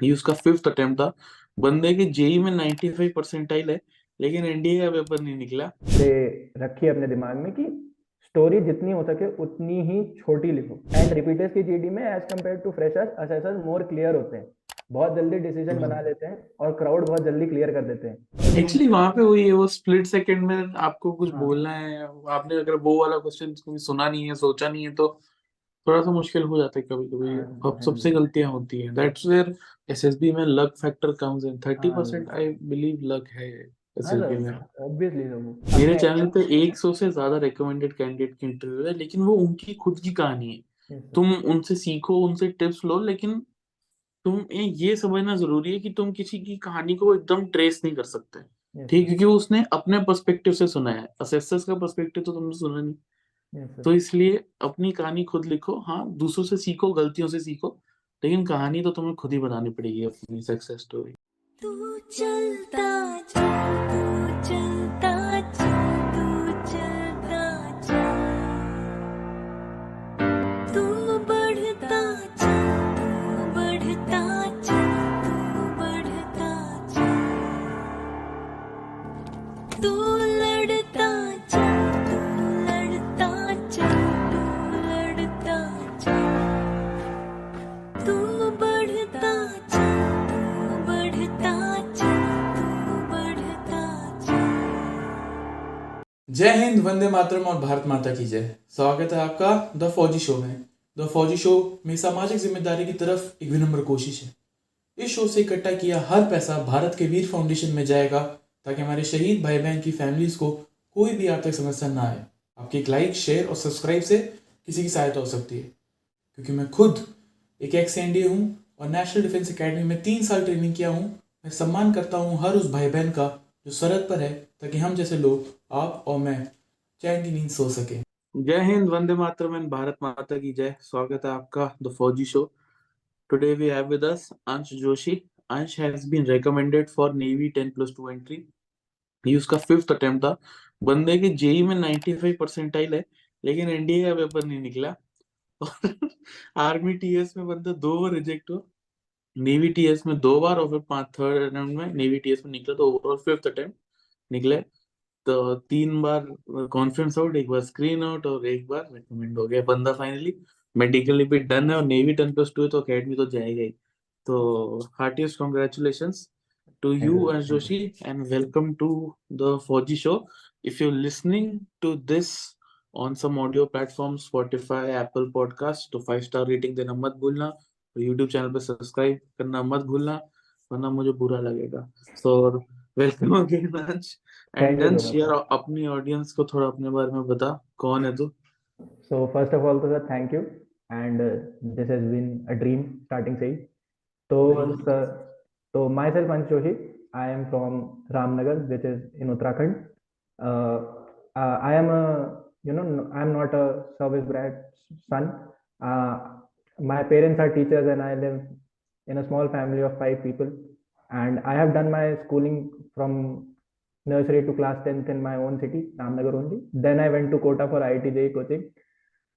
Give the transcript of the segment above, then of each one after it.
ये उसका fifth attempt था। बंदे के जेई में 95 परसेंटाइल है लेकिन एनडीए का पेपर नहीं निकला। से रखिए अपने दिमाग में कि स्टोरी जितनी हो सके उतनी ही छोटी लिखो। एंड रिपीटर्स की जीडी में as compared to freshers assessors more clear होते हैं। बहुत जल्दी डिसीज़न बना लेते हैं और क्राउड बहुत जल्दी क्लियर कर देते हैं। एक्चुअली वहाँ पे वही है वो स्प्लिट सेकंड में आपको कुछ हाँ। बोलना है। आपने अगर वो वाला क्वेश्चन सुना नहीं है सोचा नहीं है तो थोड़ा सा मुश्किल हो जाता है कभी कभी हाँ, अब हाँ सबसे गलतियाँ होती हैं। दैट्स वेयर एसएसबी में लक फैक्टर कम्स इन 30 हाँ। परसेंट आई बिलीव लक है हाँ एसएसबी में। ऑब्वियसली मेरे चैनल पे 100 से ज़्यादा रिकमेंडेड कैंडिडेट की इंटरव्यू है लेकिन वो उनकी खुद की कहानी है। तुम उनसे सीखो उनसे टिप्स लो लेकिन तुम ये समझना ज़रूरी है कि तुम किसी की कहानी को एकदम ट्रेस नहीं कर सकते। ठीक? sir. क्योंकि उसने अपने पर्सपेक्टिव से सुना है। असेसर्स का पर्सपेक्टिव तो तुमने सुना नहीं. तो इसलिए अपनी कहानी खुद लिखो हाँ दूसरों से सीखो गलतियों से सीखो लेकिन कहानी तो तुम्हें खुद ही बनानी पड़ेगी अपनी सक्सेस स्टोरी तू चलता जा तू चलता जय हिंद, वंदे मातरम और भारत माता की जय। स्वागत है आपका द फौजी शो में। द फौजी शो में सामाजिक ज़िम्मेदारी की तरफ़ एक विनम्र कोशिश है। इस शो से इकट्ठा किया हर पैसा भारत के वीर फाउंडेशन में जाएगा, ताकि हमारे शहीद भाई बहन की फैमिलीज़ को कोई भी आर्थिक समस्या ना आए। आपके एक लाइक शेयर और सब्सक्राइब से किसी की सहायता हो सकती है। क्योंकि मैं खुद एक एक्स एनडीए हूँ और नेशनल डिफेंस एकेडमी में तीन साल ट्रेनिंग किया हूँ। मैं सम्मान करता हूँ हर उस भाई बहन का जो सरहद पर है, ताकि हम जैसे लोग, आप और मैं, चैन की नींद सो सके। जय हिंद, वंदे मातरम एंड भारत माता की जय। स्वागत है आपका the fauji show today we have with us Ansh Joshi. Ansh has been recommended for navy 10 plus 2 entry ये उसका फिफ्थ अटेम्प्ट था। बंदे के जेई में 95 परसेंटाइल है, लेकिन एनडीए का पेपर नहीं निकला। और आर्मी टीएस में बंदा दो बार रिजेक्ट हुआ नेवी टीएस में दो बार और फिर पाँच थर्ड राउंड में नेवी टीएस में निकला तो ओवरऑल फिफ्थ अटेम्प्ट निकले तो तीन बार कॉन्फ्रेंस आउट एक बार स्क्रीन आउट और एक बार रिकमेंड हो गया बंदा फाइनली मेडिकली भी डन है और नेवी टेन प्लस टू है तो अकेडमी तो जाएगा ही तो heartiest congratulation to Thank you you, and thank you. Joshi and welcome to the 4G show. If on some audio platforms, Spotify, Apple Podcast, तो फाइव स्टार रेटिंग देना मत भूलना और YouTube चैनल पे सब्सक्राइब करना मत भूलना वरना मुझे बुरा लगेगा so welcome again Ansh and Ansh. यार अपनी ऑडियंस को थोड़ा अपने बारे में बता कौन है तू So first of all, sir, thank you. And uh, this has been a dream starting से ही. तो sir, तो Joshi. I am from Ramnagar, which is in Uttarakhand. Uh, uh, I am a, you know, I am not a service brat son. Uh, my parents are teachers, and I live in a small family of five people. And I have done my schooling from nursery to class 10th in my own city, Ramnagar only. Then I went to Kota for IIT J coaching.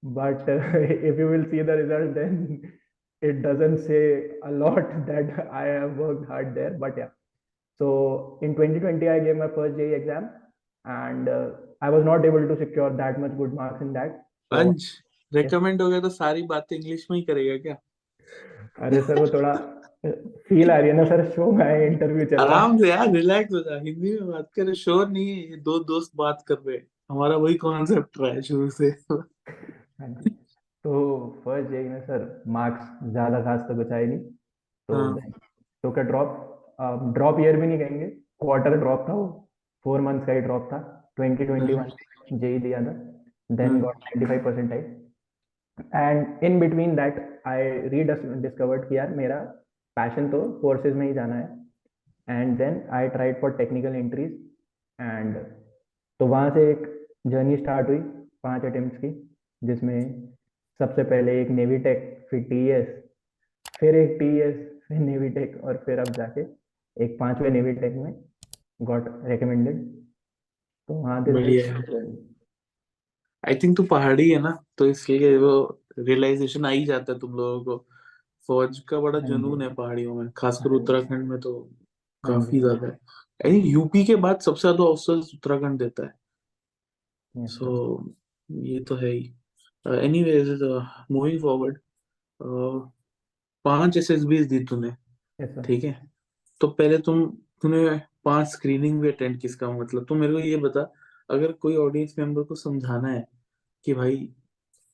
But uh, if you will see the result, then it doesn't say a lot that I have worked hard there. But yeah. So in 2020, I gave my first JE exam, and uh, I was not able to secure that much good marks in that. So, Ansh recommend हो गया तो सारी बातें English में ही करेगा क्या? अरे sir वो थोड़ा फील आ रही है ना सर शो में इंटरव्यू चल रहा आराम से यार रिलैक्स हो जा हिंदी में बात करे शोर नहीं है ये दो दोस्त बात कर रहे हैं। हमारा वही कॉन्सेप्ट रहा है शुरू से। तो फ़र्स्ट जेई में सर मार्क्स ज़्यादा खास तो आए नहीं। तो हाँ। तो का ड्रॉप ड्रॉप ईयर भी नहीं कहेंगे क्वार्टर ड्रॉप था वो फोर मंथ्स का ही ड्रॉप था। 2021 जेई दिया था then hmm. Got 95 percentile and in between that I rediscovered कि यार मेरा पैशन तो कोर्सेज में ही जाना है। And then I tried for technical entries and तो वहाँ से एक जर्नी स्टार्ट हुई पाँच अटेम्प्ट्स की जिसमें सबसे पहले एक नेवी टेक फिर टीएस फिर एक टीएस फिर नेवी टेक और फिर अब जाके एक पाँचवें नेवी टेक में गॉट रिकमेंडेड तो वहाँ this बढ़िया है। आई थिंक तू पहाड़ी है ना तो इसलिए वो रियलाइजेशन आ ही जाता है तुम लोगों को। फौज का बड़ा हाँ जुनून है पहाड़ियों में खासकर हाँ उत्तराखंड में तो हाँ काफ़ी ज़्यादा है। आई थिंक यूपी के बाद सबसे ज़्यादा अफसर्स उत्तराखंड देता है। यस सर सो ये तो है ही। एनीवेज मूविंग फॉरवर्ड पाँच एसएसबीज दी तूने ठीक है? तो पहले तुम तूने पाँच स्क्रीनिंग भी अटेंड किसका मतलब? तुम मेरे को ये बता, अगर कोई ऑडियंस मेंबर को समझाना है कि भाई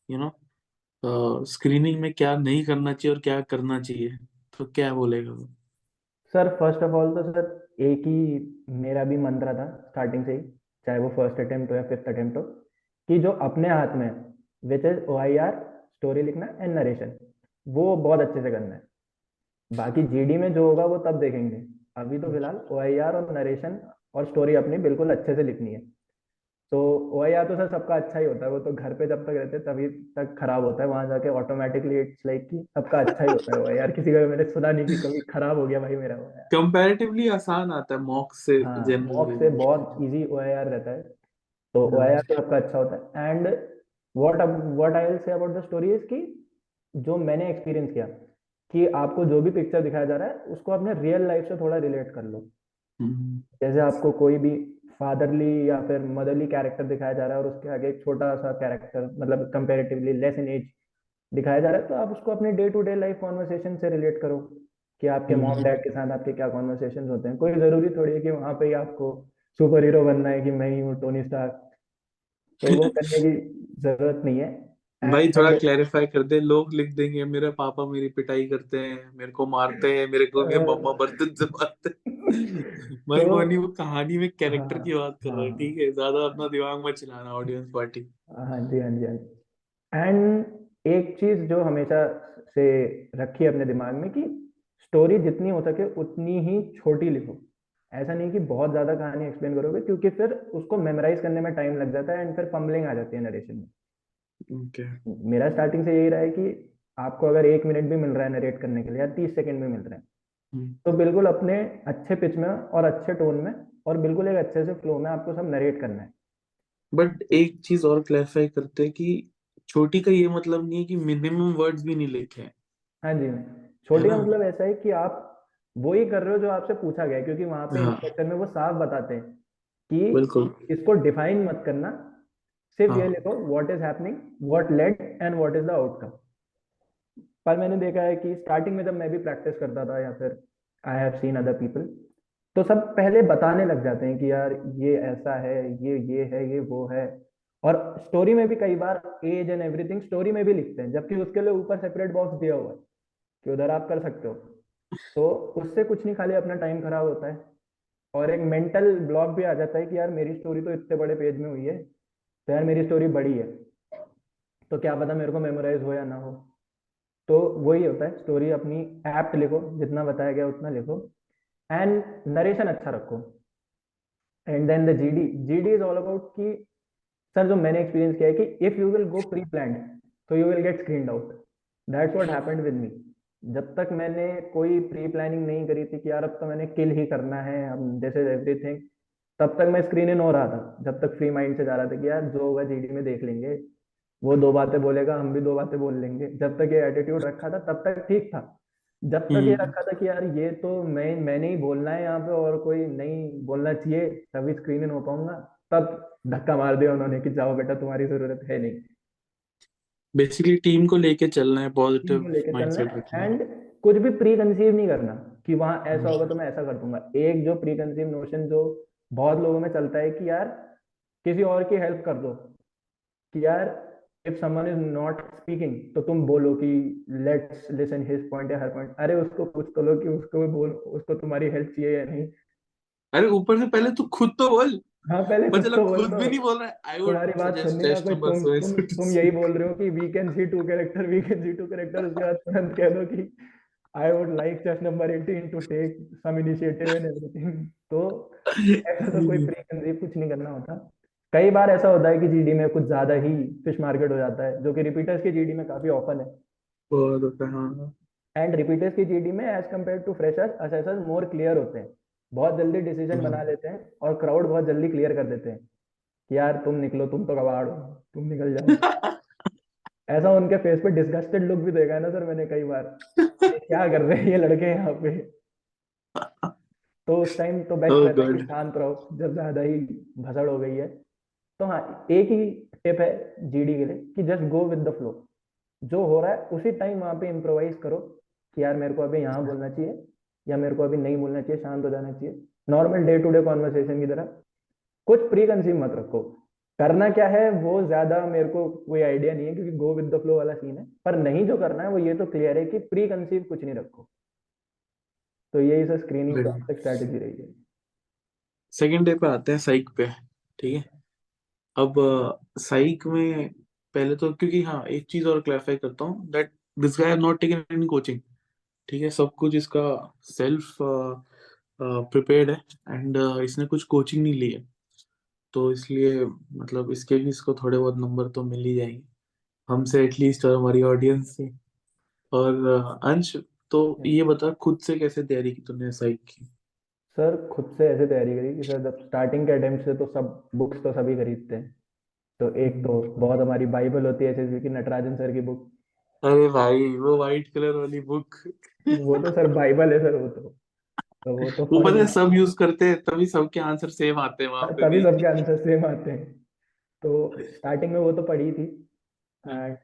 यू नो स्क्रीनिंग में क्या नहीं करना चाहिए और क्या करना चाहिए तो क्या बोलेगा वो? सर फ़र्स्ट ऑफ़ ऑल तो सर, एक ही मेरा भी मंत्र था स्टार्टिंग से ही, चाहे वो फ़र्स्ट अटेम्प्ट हो या फिफ्थ अटेम्प्ट हो, कि जो अपने हाथ में which is O I R story लिखना एंड नरेशन वो बहुत अच्छे से करना है। बाकी जीडी में जो होगा वो तब देखेंगे। अभी तो फ़िलहाल ओ आई आर और नरेशन और स्टोरी अपनी बिल्कुल अच्छे से लिखनी है। तो ओ आई आर तो सर सबका अच्छा ही होता है वो तो घर पे जब तक रहते तभी तक खराब होता है वहाँ जाके ऑटोमेटिकली इट्स लाइक कि सबका अच्छा ही होता है ओ आई आर किसी का मैंने सुना नहीं कि कभी खराब हो गया भाई मेरा कंपैरेटिवली आसान आता है मॉक से हाँ मॉक से बहुत इजी ओ आई आर रहता है। तो ओ आई आर तो आपका अच्छा होता है। And what what I will say about the story is कि जो मैंने एक्सपीरियंस किया कि आपको जो भी पिक्चर दिखाया जा रहा है उसको अपने रियल लाइफ से थोड़ा रिलेट कर लो। हम्म, जैसे आपको कोई भी फादरली या फिर मदरली कैरेक्टर दिखाया जा रहा है और उसके आगे एक छोटा सा कैरेक्टर मतलब कंपेरेटिवली लेस इन एज दिखाया जा रहा है तो आप उसको अपने day to day life conversation से रिलेट करो कि आपके मॉम हम्म। डैड के साथ आपके क्या कॉन्वर्सेशन होते हैं। कोई ज़रूरी थोड़ी है कि वहाँ पे ही आपको सुपर हीरो बनना है कि मैं ही हूँ टोनी स्टार तो वो करने की ज़रूरत नहीं है। भाई थोड़ा क्लैरिफाई कर दे लोग लिख देंगे मेरे पापा मेरी पिटाई करते हैं मेरे को मारते हैं मेरे को मेरे मम्मा बर्तन से मारते हैं। तो- वो वो कहानी में कैरेक्टर हाँ, की बात कर रहा है हाँ। ठीक है। ज़्यादा अपना दिमाग मत चलाना ऑडियंस पार्टी हाँ जी हाँ जी हाँ एंड एक चीज़ जो हमेशा से रखी अपने दिमाग में कि स्टोरी जितनी हो सके उतनी ही छोटी लिखो। ऐसा नहीं कि बहुत ज़्यादा कहानी एक्सप्लेन करोगे क्योंकि फिर उसको मेमोराइज करने में टाइम लग जाता है एंड फिर फंबलिंग आ जाती है नरेशन में। मेरा स्टार्टिंग से यही रहा है कि आपको अगर एक मिनट भी मिल रहा है नरेट करने के लिए या तीस सेकंड में मिल रहा है हम्म। तो बिल्कुल अपने अच्छे पिच में और अच्छे टोन में और बिल्कुल एक अच्छे से फ्लो में आपको सब नरेट करना है। बट एक चीज़ और क्लैरिफाई करते हैं कि छोटी का ये मतलब नहीं है कि मिनिमम वर्ड्स भी नहीं लिखे हैं। हाँ जी छोटी का मतलब ऐसा है कि आप वो ही कर रहे हो जो आपसे पूछा गया क्योंकि वहाँ पे हाँ। में वो साफ़ बताते हैं कि इसको डिफाइन मत करना सिर्फ़ ये हाँ। लिखो what is happening what led and what is the outcome पर मैंने देखा है कि स्टार्टिंग में जब मैं भी प्रैक्टिस करता था या फिर I have seen other people तो सब पहले बताने लग जाते हैं कि यार ये ऐसा है ये ये है ये वो है। और स्टोरी में भी कई बार एज एंड एवरीथिंग स्टोरी में भी लिखते हैं जबकि उसके लिए ऊपर सेपरेट बॉक्स दिया हुआ है कि उधर आप कर सकते हो। तो उससे कुछ नहीं खाली अपना टाइम खराब होता है। और एक मेंटल ब्लॉक भी आ जाता है कि यार मेरी स्टोरी तो इतने बड़े पेज में हुई है। तो यार मेरी स्टोरी बड़ी है। तो क्या पता मेरे को मेमोराइज हो या ना हो। तो वही होता है स्टोरी अपनी एप्ट लिखो, जितना बताया गया उतना लिखो। एंड नरेशन अच्छा रखो। And then the GD GD is all about कि सर जो मैंने एक्सपीरियंस किया है कि if you will go pre plan तो you will get screen out that's what happened with me जब तक मैंने कोई प्री प्लानिंग नहीं करी थी कि यार अब तो मैंने किल ही करना है दिस इज़ एवरीथिंग तब तक मैं स्क्रीन इन हो रहा था। जब तक फ्री माइंड से जा रहा था कि यार जो होगा जीडी में देख लेंगे। वो दो बातें बोलेगा हम भी दो बातें बोल लेंगे। जब तक ये एटीट्यूड रखा था तब तक ठीक था। जब तक ये हम्म। रखा था कि यार ये तो मैं मैंने ही बोलना है यहाँ पे और कोई नहीं बोलना चाहिए तभी स्क्रीन इन हो पाऊँगा। तब धक्का मार दिया उन्होंने कि जाओ बेटा तुम्हारी ज़रूरत है नहीं। बेसिकली टीम को लेके चलना है पॉजिटिव माइंडसेट रखना एंड कुछ भी प्री कंसीव नहीं करना कि वहाँ ऐसा। होगा तो मैं ऐसा कर दूँगा। एक जो प्री कंसीव नोशन जो बहुत लोगों में चलता है कि यार किसी और की हेल्प कर दो। कि यार if someone is not speaking तो तुम बोलो कि लेट्स लिसन हिज पॉइंट या हर पॉइंट अरे उसको पूछ तो लो कि उसको भी बोल उसको तुम्हारी हेल्प चाहिए या नहीं। अरे ऊपर से पहले तू खुद तो बोल। हाँ पहले खुद तो खुद दो भी नहीं बोल रहा है। आई वुड बात सुननी ना कोई तुम तुम तुम यही बोल रहे हो कि we can see two character we can see two character उसके बाद तुरंत कह दो कि I would like chest number 18 to take some initiative and everything तो ऐसा तो कोई प्री कंसीव कुछ नहीं करना होता। कई बार ऐसा होता है कि जीडी में कुछ ज़्यादा ही फ़िश मार्केट हो जाता है जो कि रिपीटर्स की जीडी में काफ़ी ऑफन है। बहुत होता है हाँ। एंड रिपीटर्स की जीडी में as compared to freshers assessors more clear होते हैं। बहुत जल्दी डिसीज़न हम्म। बना लेते हैं और क्राउड बहुत जल्दी क्लियर कर देते हैं कि यार तुम निकलो तुम तो कबाड़ हो तुम निकल जाओ। ऐसा उनके फेस पे डिस्गस्टेड लुक भी देखा है ना सर मैंने कई बार। क्या कर रहे हैं ये लड़के यहाँ पे? तो उस टाइम तो बेस्ट Oh रहता है शांत रहो जब ज़्यादा ही भसड़ हो गई है। तो हाँ एक ही टिप है जीडी के लिए कि just go with the flow जो हो रहा है उसी टाइम वहाँ पे इम्प्रोवाइज करो कि यार मेरे को अभी यहाँ बोलना चाहिए या मेरे को अभी नहीं बोलना चाहिए शांत हो जाना चाहिए। Normal day to day conversation की तरह कुछ प्री कंसीव मत रखो। करना क्या है वो ज़्यादा मेरे को कोई आइडिया नहीं है क्योंकि गो विद द फ्लो वाला सीन है। पर नहीं जो करना है वो ये तो क्लियर है कि प्री कंसीव कुछ नहीं रखो। तो यही सर स्क्रीनिंग। स्ट्रैटेजी रही है। सेकेंड डे पे आते हैं साइक पे ठीक है? अब साइक में पहले तो क्योंकि हाँ एक चीज़ और क्लैरिफाई करता हूँ that this guy not taken any coaching ठीक है? सब कुछ इसका सेल्फ प्रिपेयर्ड है एंड इसने कुछ कोचिंग नहीं ली है। तो इसलिए मतलब इसके भी इसको थोड़े बहुत नंबर तो मिल ही जाएँगे। हमसे एटलीस्ट और हमारी ऑडियंस से। और अ, अंश तो ये बता खुद से कैसे तैयारी की तूने साइक की? सर खुद से ऐसे तैयारी करी कि सर जब स्टार्टिंग के अटेम्प्ट से तो सब बुक्स तो सभी खरीदते हैं। तो एक तो बहुत हमारी बाइबल होती है एसएसबी की नटराजन सर की बुक अरे भाई वो वाइट कलर वाली बुक वो तो सर बाइबल है सर वो तो। तो वो तो वो पता है। सब यूज़ करते हैं तभी सबके आंसर सेम आते हैं वहाँ पे तभी सबके आंसर सेम आते हैं। तो स्टार्टिंग में वो तो पढ़ी थी। एंड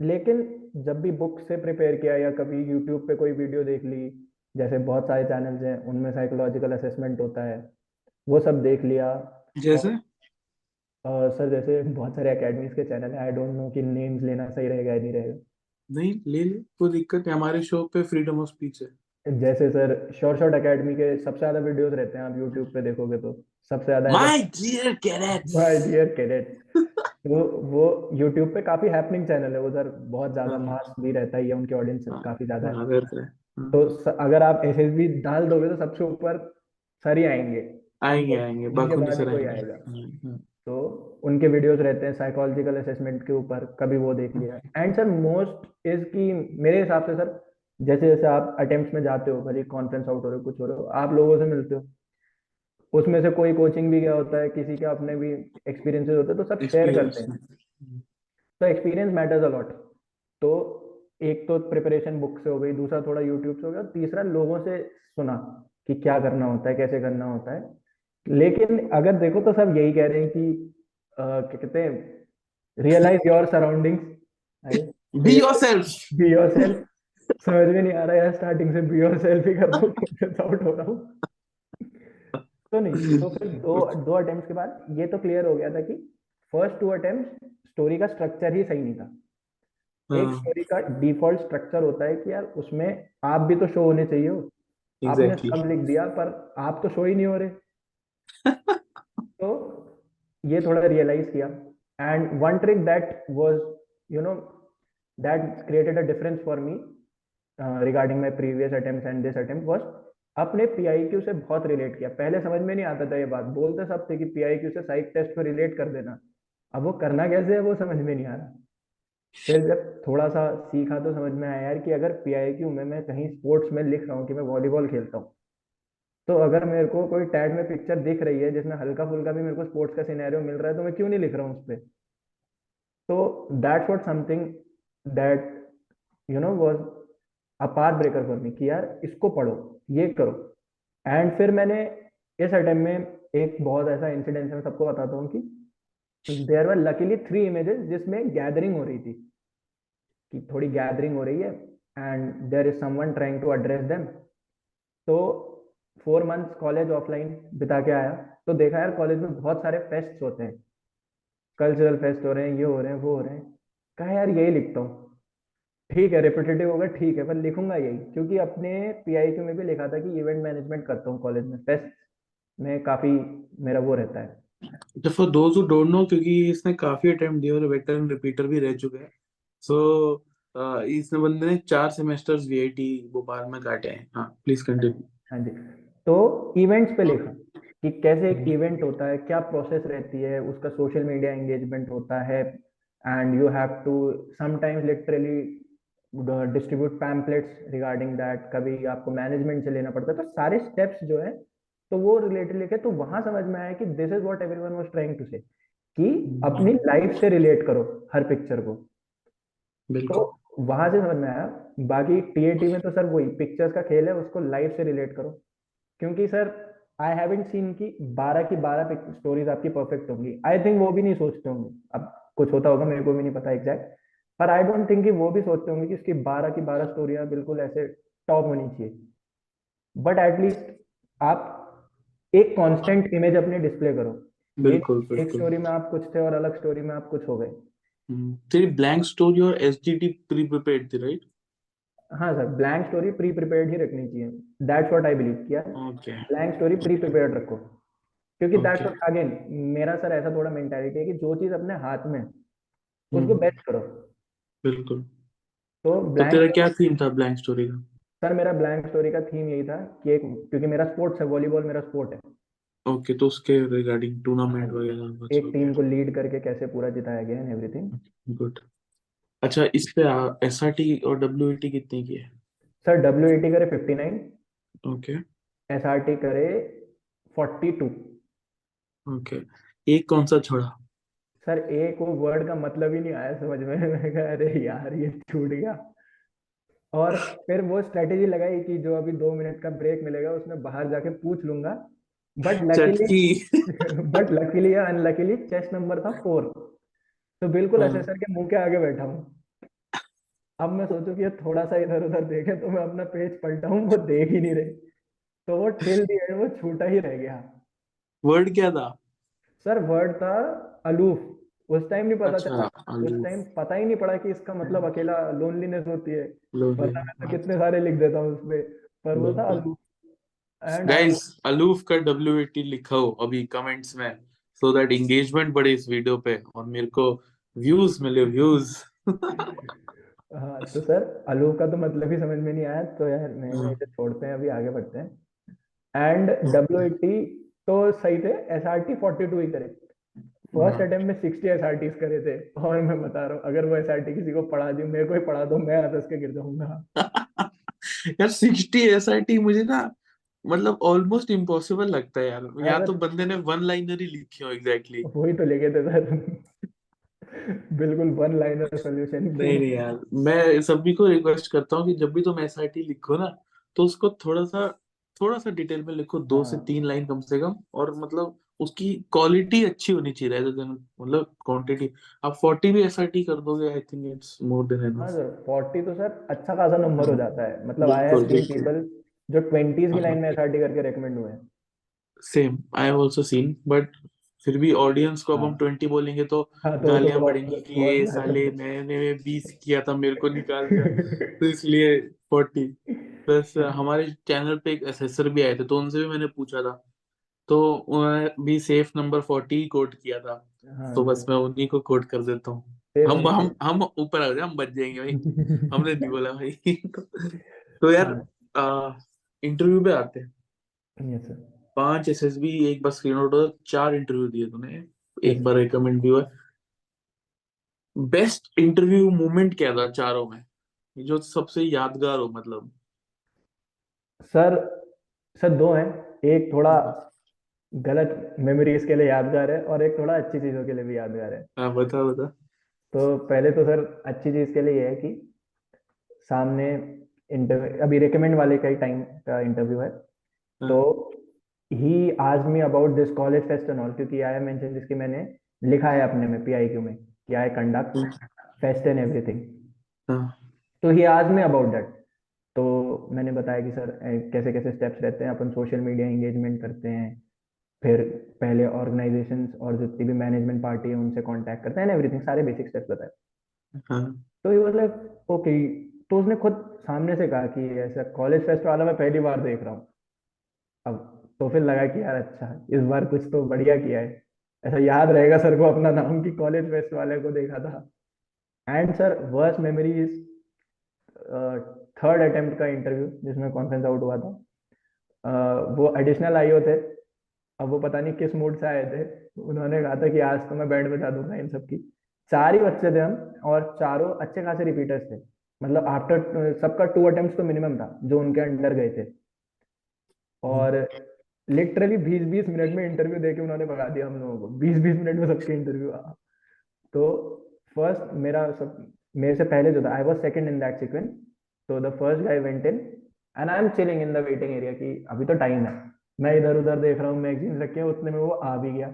लेकिन जब भी बुक से प्रिपेयर किया या कभी यूट्यूब पे कोई वीडियो देख ली जैसे बहुत सारे चैनल्स हैं उनमें साइकोलॉजिकल असेसमेंट होता है वो सब देख लिया। जैसे? और सर जैसे बहुत सारे एकेडमीज के चैनल है आई डोंट नो कि नेम्स लेना सही रहेगा या नहीं रहेगा। नहीं ले ले कोई दिक्कत नहीं हमारे शो पे फ्रीडम ऑफ़ स्पीच है। जैसे सर शॉर्ट शॉर्ट एकेडमी के सबसे ज़्यादा वीडियोस रहते हैं आप यूट्यूब पे देखोगे तो सबसे ज़्यादा my dear cadets my dear cadet वो वो यूट्यूब पे काफ़ी हैपनिंग चैनल है उधर बहुत ज़्यादा हाँ। मास भी रहता ही है उनके ऑडियंस हाँ, काफ़ी ज़्यादा है हाँ, तो अगर आप एसएसबी डाल दोगे तो सबसे ऊपर सर ही आएँगे। आएँगे आएँगे इनके सर आएगा। तो उनके वीडियोस रहते हैं साइकोलॉजिकल असेसमेंट के ऊपर कभी वो देख लिया। एंड सर मोस्ट इज़ की मेरे हिसाब से सर जैसे जैसे आप अटेम्प्ट में जाते हो भले कॉन्फ्रेंस आउट हो रहे हो कुछ हो रहे हो आप लोगों से मिलते हो। उसमें से कोई कोचिंग भी गया होता है किसी के अपने भी एक्सपीरियंसेस होते हैं तो सब शेयर करते हैं। तो एक्सपीरियंस मैटर्स अलॉट तो एक तो प्रिपरेशन बुक से हो गई दूसरा थोड़ा यूट्यूब से हो गया तीसरा लोगों से सुना कि क्या करना होता है कैसे करना होता है। लेकिन अगर देखो तो सब यही कह रहे हैं कि क्या कहते हैं realise your surroundings be yourself be yourself समझ में नहीं आ रहा यार स्टार्टिंग से बी योर सेल्फ ही कर दो आउट हो रहा हूँ। तो नहीं तो फिर दो दो अटेम्प्ट के बाद ये तो क्लियर हो गया था कि फ़र्स्ट टू अटेम्प्ट स्टोरी का स्ट्रक्चर ही सही नहीं था। एक हाँ। स्टोरी का डिफ़ॉल्ट स्ट्रक्चर होता है कि यार उसमें आप भी तो शो होने चाहिए हो। आपने सब लिख दिया पर आप तो शो ही नहीं हो रहे। तो ये थोड़ा रियलाइज़ किया। And one trick that was you know that created a difference for me regarding my previous attempts and this attempt was अपने पीआईक्यू से बहुत रिलेट किया। पहले समझ में नहीं आता था ये बात। बोलते सब थे कि पीआईक्यू से साइक टेस्ट को रिलेट कर देना। अब वो करना कैसे है वो समझ में नहीं आ रहा। फिर जब थोड़ा सा सीखा तो समझ में आया यार कि अगर पीआईक्यू में मैं कहीं स्पोर्ट्स में लिख रहा हूँ कि मैं वॉलीबॉल खेलता हूँ तो अगर मेरे को कोई टैग में पिक्चर दिख रही है जिसमें हल्का फुल्का भी मेरे को स्पोर्ट्स का सिनेरियो मिल रहा है तो मैं क्यों नहीं लिख रहा हूँ उस पर तो that what something that you know was a path breaker for me कि यार इसको पढ़ो, ये करो। एंड फिर मैंने इस अटेम्प्ट में एक बहुत ऐसा इंसिडेंस मैं सबको बताता हूँ कि there were luckily three images जिसमें गैदरिंग हो रही थी। कि थोड़ी गैदरिंग हो रही है and there is someone trying to address them तो फोर मंथ्स कॉलेज ऑफलाइन बिता के आया। तो देखा यार कॉलेज में बहुत सारे फेस्ट होते हैं। कल्चरल फेस्ट हो रहे हैं, ये हो रहे हैं, वो हो रहे हैं। कहा यार यही लिखता हूँ। ठीक है रिपीटेटिव होगा ठीक है पर लिखूँगा यही क्योंकि अपने पीआईक्यू में भी लिखा था कि इवेंट मैनेजमेंट करता हूँ कॉलेज में फेस्ट में काफ़ी मेरा वो रहता है। तो for those who don't know क्योंकि इसने काफ़ी अटेम्प्ट दिए और वेटरन रिपीटर भी रह चुका है सो इसने बंदे ने चार सेमेस्टर्स वीआईटी भोपाल में काटे हैं। हाँ प्लीज़ कंटिन्यू हाँ जी तो इवेंट्स पे लिखा कि कैसे एक इवेंट होता है क्या प्रोसेस रहती है उसका सोशल मीडिया एंगेजमेंट होता है and you have to sometimes literally distribute pamphlets regarding that कभी आपको मैनेजमेंट से लेना पड़ता है तो सारे स्टेप्स जो है तो वो रिलेटेड लिखे तो वहाँ समझ में आया कि this is what everyone was trying to say कि अपनी लाइफ से रिलेट करो हर पिक्चर को। बिल्कुल। तो वहाँ से समझ में आया बाकी टीएटी में तो सर वही पिक्चर्स का खेल है उसको लाइफ से रिलेट करो। क्योंकि सर आई हैवेंट सीन की बारह की 12 स्टोरीज आपकी परफेक्ट होंगी। आई थिंक वो भी नहीं सोचते होंगे। अब कुछ होता होगा मेरे को भी नहीं पता एग्जैक्ट पर आई डोंट थिंक कि वो भी सोचते होंगे कि इसकी 12 की 12 स्टोरियाँ बिल्कुल ऐसे टॉप होनी चाहिए। बट एटलीस्ट आप एक कांस्टेंट इमेज अपनी डिस्प्ले करो। बिल्कुल एक स्टोरी में आप कुछ थे और अलग स्टोरी में आप कुछ हो गए। हम्म, तेरी ब्लैंक स्टोरी और एसडीटी प्री प्रिपेयर्ड थी राइट हाँ sir blank story pre prepared ही रखनी चाहिए। दैट्स व्हाट आई बिलीव किया। ब्लैंक स्टोरी प्री प्रिपेयर्ड रखो। क्योंकि दैट्स व्हाट अगेन मेरा सर ऐसा थोड़ा मेंटालिटी है कि जो चीज़ अपने हाथ में उसको हम्म, बेस्ट करो। बिल्कुल। तो तो ब्लैंक तेरा क्या थीम था ब्लैंक स्टोरी का? सर मेरा ब्लैंक स्टोरी का थीम यही था कि एक क्योंकि मेरा स्पोर्ट्स है वॉलीबॉल मेरा स्पोर्ट है। ओके तो उसके रिगार्डिंग टूर्नामेंट वगैरह एक टीम को लीड करके कैसे पूरा जिताया गया एंड एवरीथिंग गुड अच्छा इस पे एसआरटी और डब्ल्यूईटी कितने की है? सर डब्ल्यू करे 59 ओके एसआरटी करे 42 ओके एक कौन सा छोड़ा? सर एक वो वर्ड का मतलब ही नहीं आया समझ में। मैंने कहा अरे यार ये छूट गया। और फिर वो स्ट्रेटेजी लगाई कि जो अभी दो मिनट का ब्रेक मिलेगा उसमें बाहर जाके पूछ लूँगा। बट लकीली बट लकीली या अनलकीली चेस्ट नंबर था फोर तो बिल्कुल हाँ। असेसर के मुँह के आगे बैठा हूँ। अब मैं सोचू कि ये थोड़ा सा इधर उधर देखे तो मैं अपना पेज पलटा हूँ वो देख ही नहीं रहे। तो वो टिल दी एंड वो छूटा ही रह गया। वर्ड क्या था? सर वर्ड था अलूफ उस टाइम नहीं पता अच्छा चला उस टाइम पता ही नहीं पड़ा कि इसका मतलब अकेला लोनलीनेस होती है। मैं तो कितने सारे लिख देता हूँ उसपे पर वो था। अलूफ गाइस अलूफ का डब्ल्यूईटी लिखो अभी कमेंट्स में सो दैट एंगेजमेंट बढ़े इस वीडियो पे और मेरे को व्यूज़ मिले व्यूज़ हाँ तो सर अलूफ का तो मतलब ही समझ में नहीं आया तो यार मैं हाँ। इसे छोड़ते हैं अभी आगे बढ़ते हैं। एंड डब्ल्यू एटी तो सही थे S R T forty two ही करे। फ़र्स्ट हाँ। अटेम्प्ट में सिक्सटी एस आर करे थे और मैं बता रहा हूँ अगर वो एस आर टी किसी को पढ़ा दी मेरे को ही पढ़ा दो मैं हंस के गिर जाऊँगा यार 60 एसआईटी मुझे ना मतलब ऑलमोस्ट इम्पॉसिबल लगता है यार या तो बंदे ने वन लाइनर ही लिखी हो एग्जैक्टली exactly. वही तो लेके थे सर बिल्कुल वन लाइनर सोल्यूशन नहीं नहीं यार मैं सभी को रिक्वेस्ट करता हूँ कि जब भी तुम एसआईटी लिखो ना तो उसको थोड़ा सा थोड़ा सा डिटेल में लिखो दो से हाँ। तीन लाइन कम से कम और मतलब उसकी क्वालिटी अच्छी होनी चाहिए rather than मतलब क्वांटिटी आप 40 भी एसआईटी कर दोगे I think it's more than हाँ एनफ सर फोर्टी तो सर अच्छा खासा नंबर हो जाता है। मतलब आई हैव सीन पीपल जो ट्वेंटीज की हाँ। लाइन में एसआरटी करके रेकमेंड हुए हैं। Same I have also seen but फिर भी ऑडियंस को अब हम हाँ। 20 बोलेंगे तो हाँ तो तो गालियाँ पड़ेंगी कि ये साले मैंने 20 किया था मेरे को निकाल दिया तो इसलिए 40 प्लस हमारे चैनल पे एक असेसर भी आए थे तो उनसे भी मैंने पूछा था। तो भी सेफ़ नंबर 40 ही कोट किया था। हाँ तो बस मैं उन्हीं को कोट कर देता हूँ। हम हम हम ऊपर आ जाए हम बच जाएँगे भाई। हमने नहीं बोला भाई। तो यार इंटरव्यू पे आते हैं। Yes, sir. पाँच एसएसबी एक बार स्क्रीन आउट चार इंटरव्यू दिए तूने। एक बार रिकमेंड भी हुआ। बेस्ट इंटरव्यू मोमेंट क्या था चारों में? जो सबसे यादगार हो मतलब। सर सर दो हैं। एक थोड़ा गलत मेमोरीज के लिए यादगार है और एक थोड़ा अच्छी चीज़ों के लिए भी यादगार है। हाँ बता बता तो पहले तो सर अच्छी चीज़ के लिए ये है कि सामने इंटरव्यू अभी रिकमेंड वाले का ही टाइम का इंटरव्यू है। तो ही आज me about this college fest and all क्योंकि आई मेंशन जिसकी मैंने लिखा है अपने में पीआईक्यू में कि I conduct fest and everything हाँ। तो ही आज में अबाउट दैट तो मैंने बताया कि सर कैसे कैसे स्टेप्स रहते हैं अपन सोशल मीडिया एंगेजमेंट करते हैं फिर पहले ऑर्गेनाइजेशंस और जितनी भी मैनेजमेंट पार्टी है उनसे कांटेक्ट करते हैं एवरीथिंग सारे बेसिक स्टेप्स बताए। हाँ। तो वाज लाइक ओके तो उसने खुद सामने से कहा कि ऐसा कॉलेज फेस्ट वाला मैं पहली बार देख रहा हूँ। अब तो फिर लगा कि यार अच्छा इस बार कुछ तो बढ़िया किया है। ऐसा याद रहेगा सर को अपना नाम कि कॉलेज फेस्ट वाले को देखा था। And sir worst memory is third attempt का इंटरव्यू जिसमें कॉन्फ्रेंस आउट हुआ था। uh, वो एडिशनल आईओ थे अब वो पता नहीं किस मूड से आए थे। उन्होंने कहा था कि आज तो मैं बैंड बजा दूँगा इन सबकी चार ही बच्चे थे हम और चारों अच्छे खासे रिपीटर्स थे। मतलब आफ्टर सबका टू अटेम्प्ट तो मिनिमम था, जो उनके अंडर गए थे। और लिटरली बीस बीस मिनट में इंटरव्यू देके उन्होंने भगा दिया हम लोगों को। बीस बीस मिनट में सबके इंटरव्यू तो फ़र्स्ट मेरा सब, मेरे से पहले जो था I was second in that sequence तो the first guy went in and I am chilling in the waiting area कि अभी तो टाइम है। मैं इधर उधर देख रहा हूँ मैगजीन रखे हैं उतने में वो आ भी गया।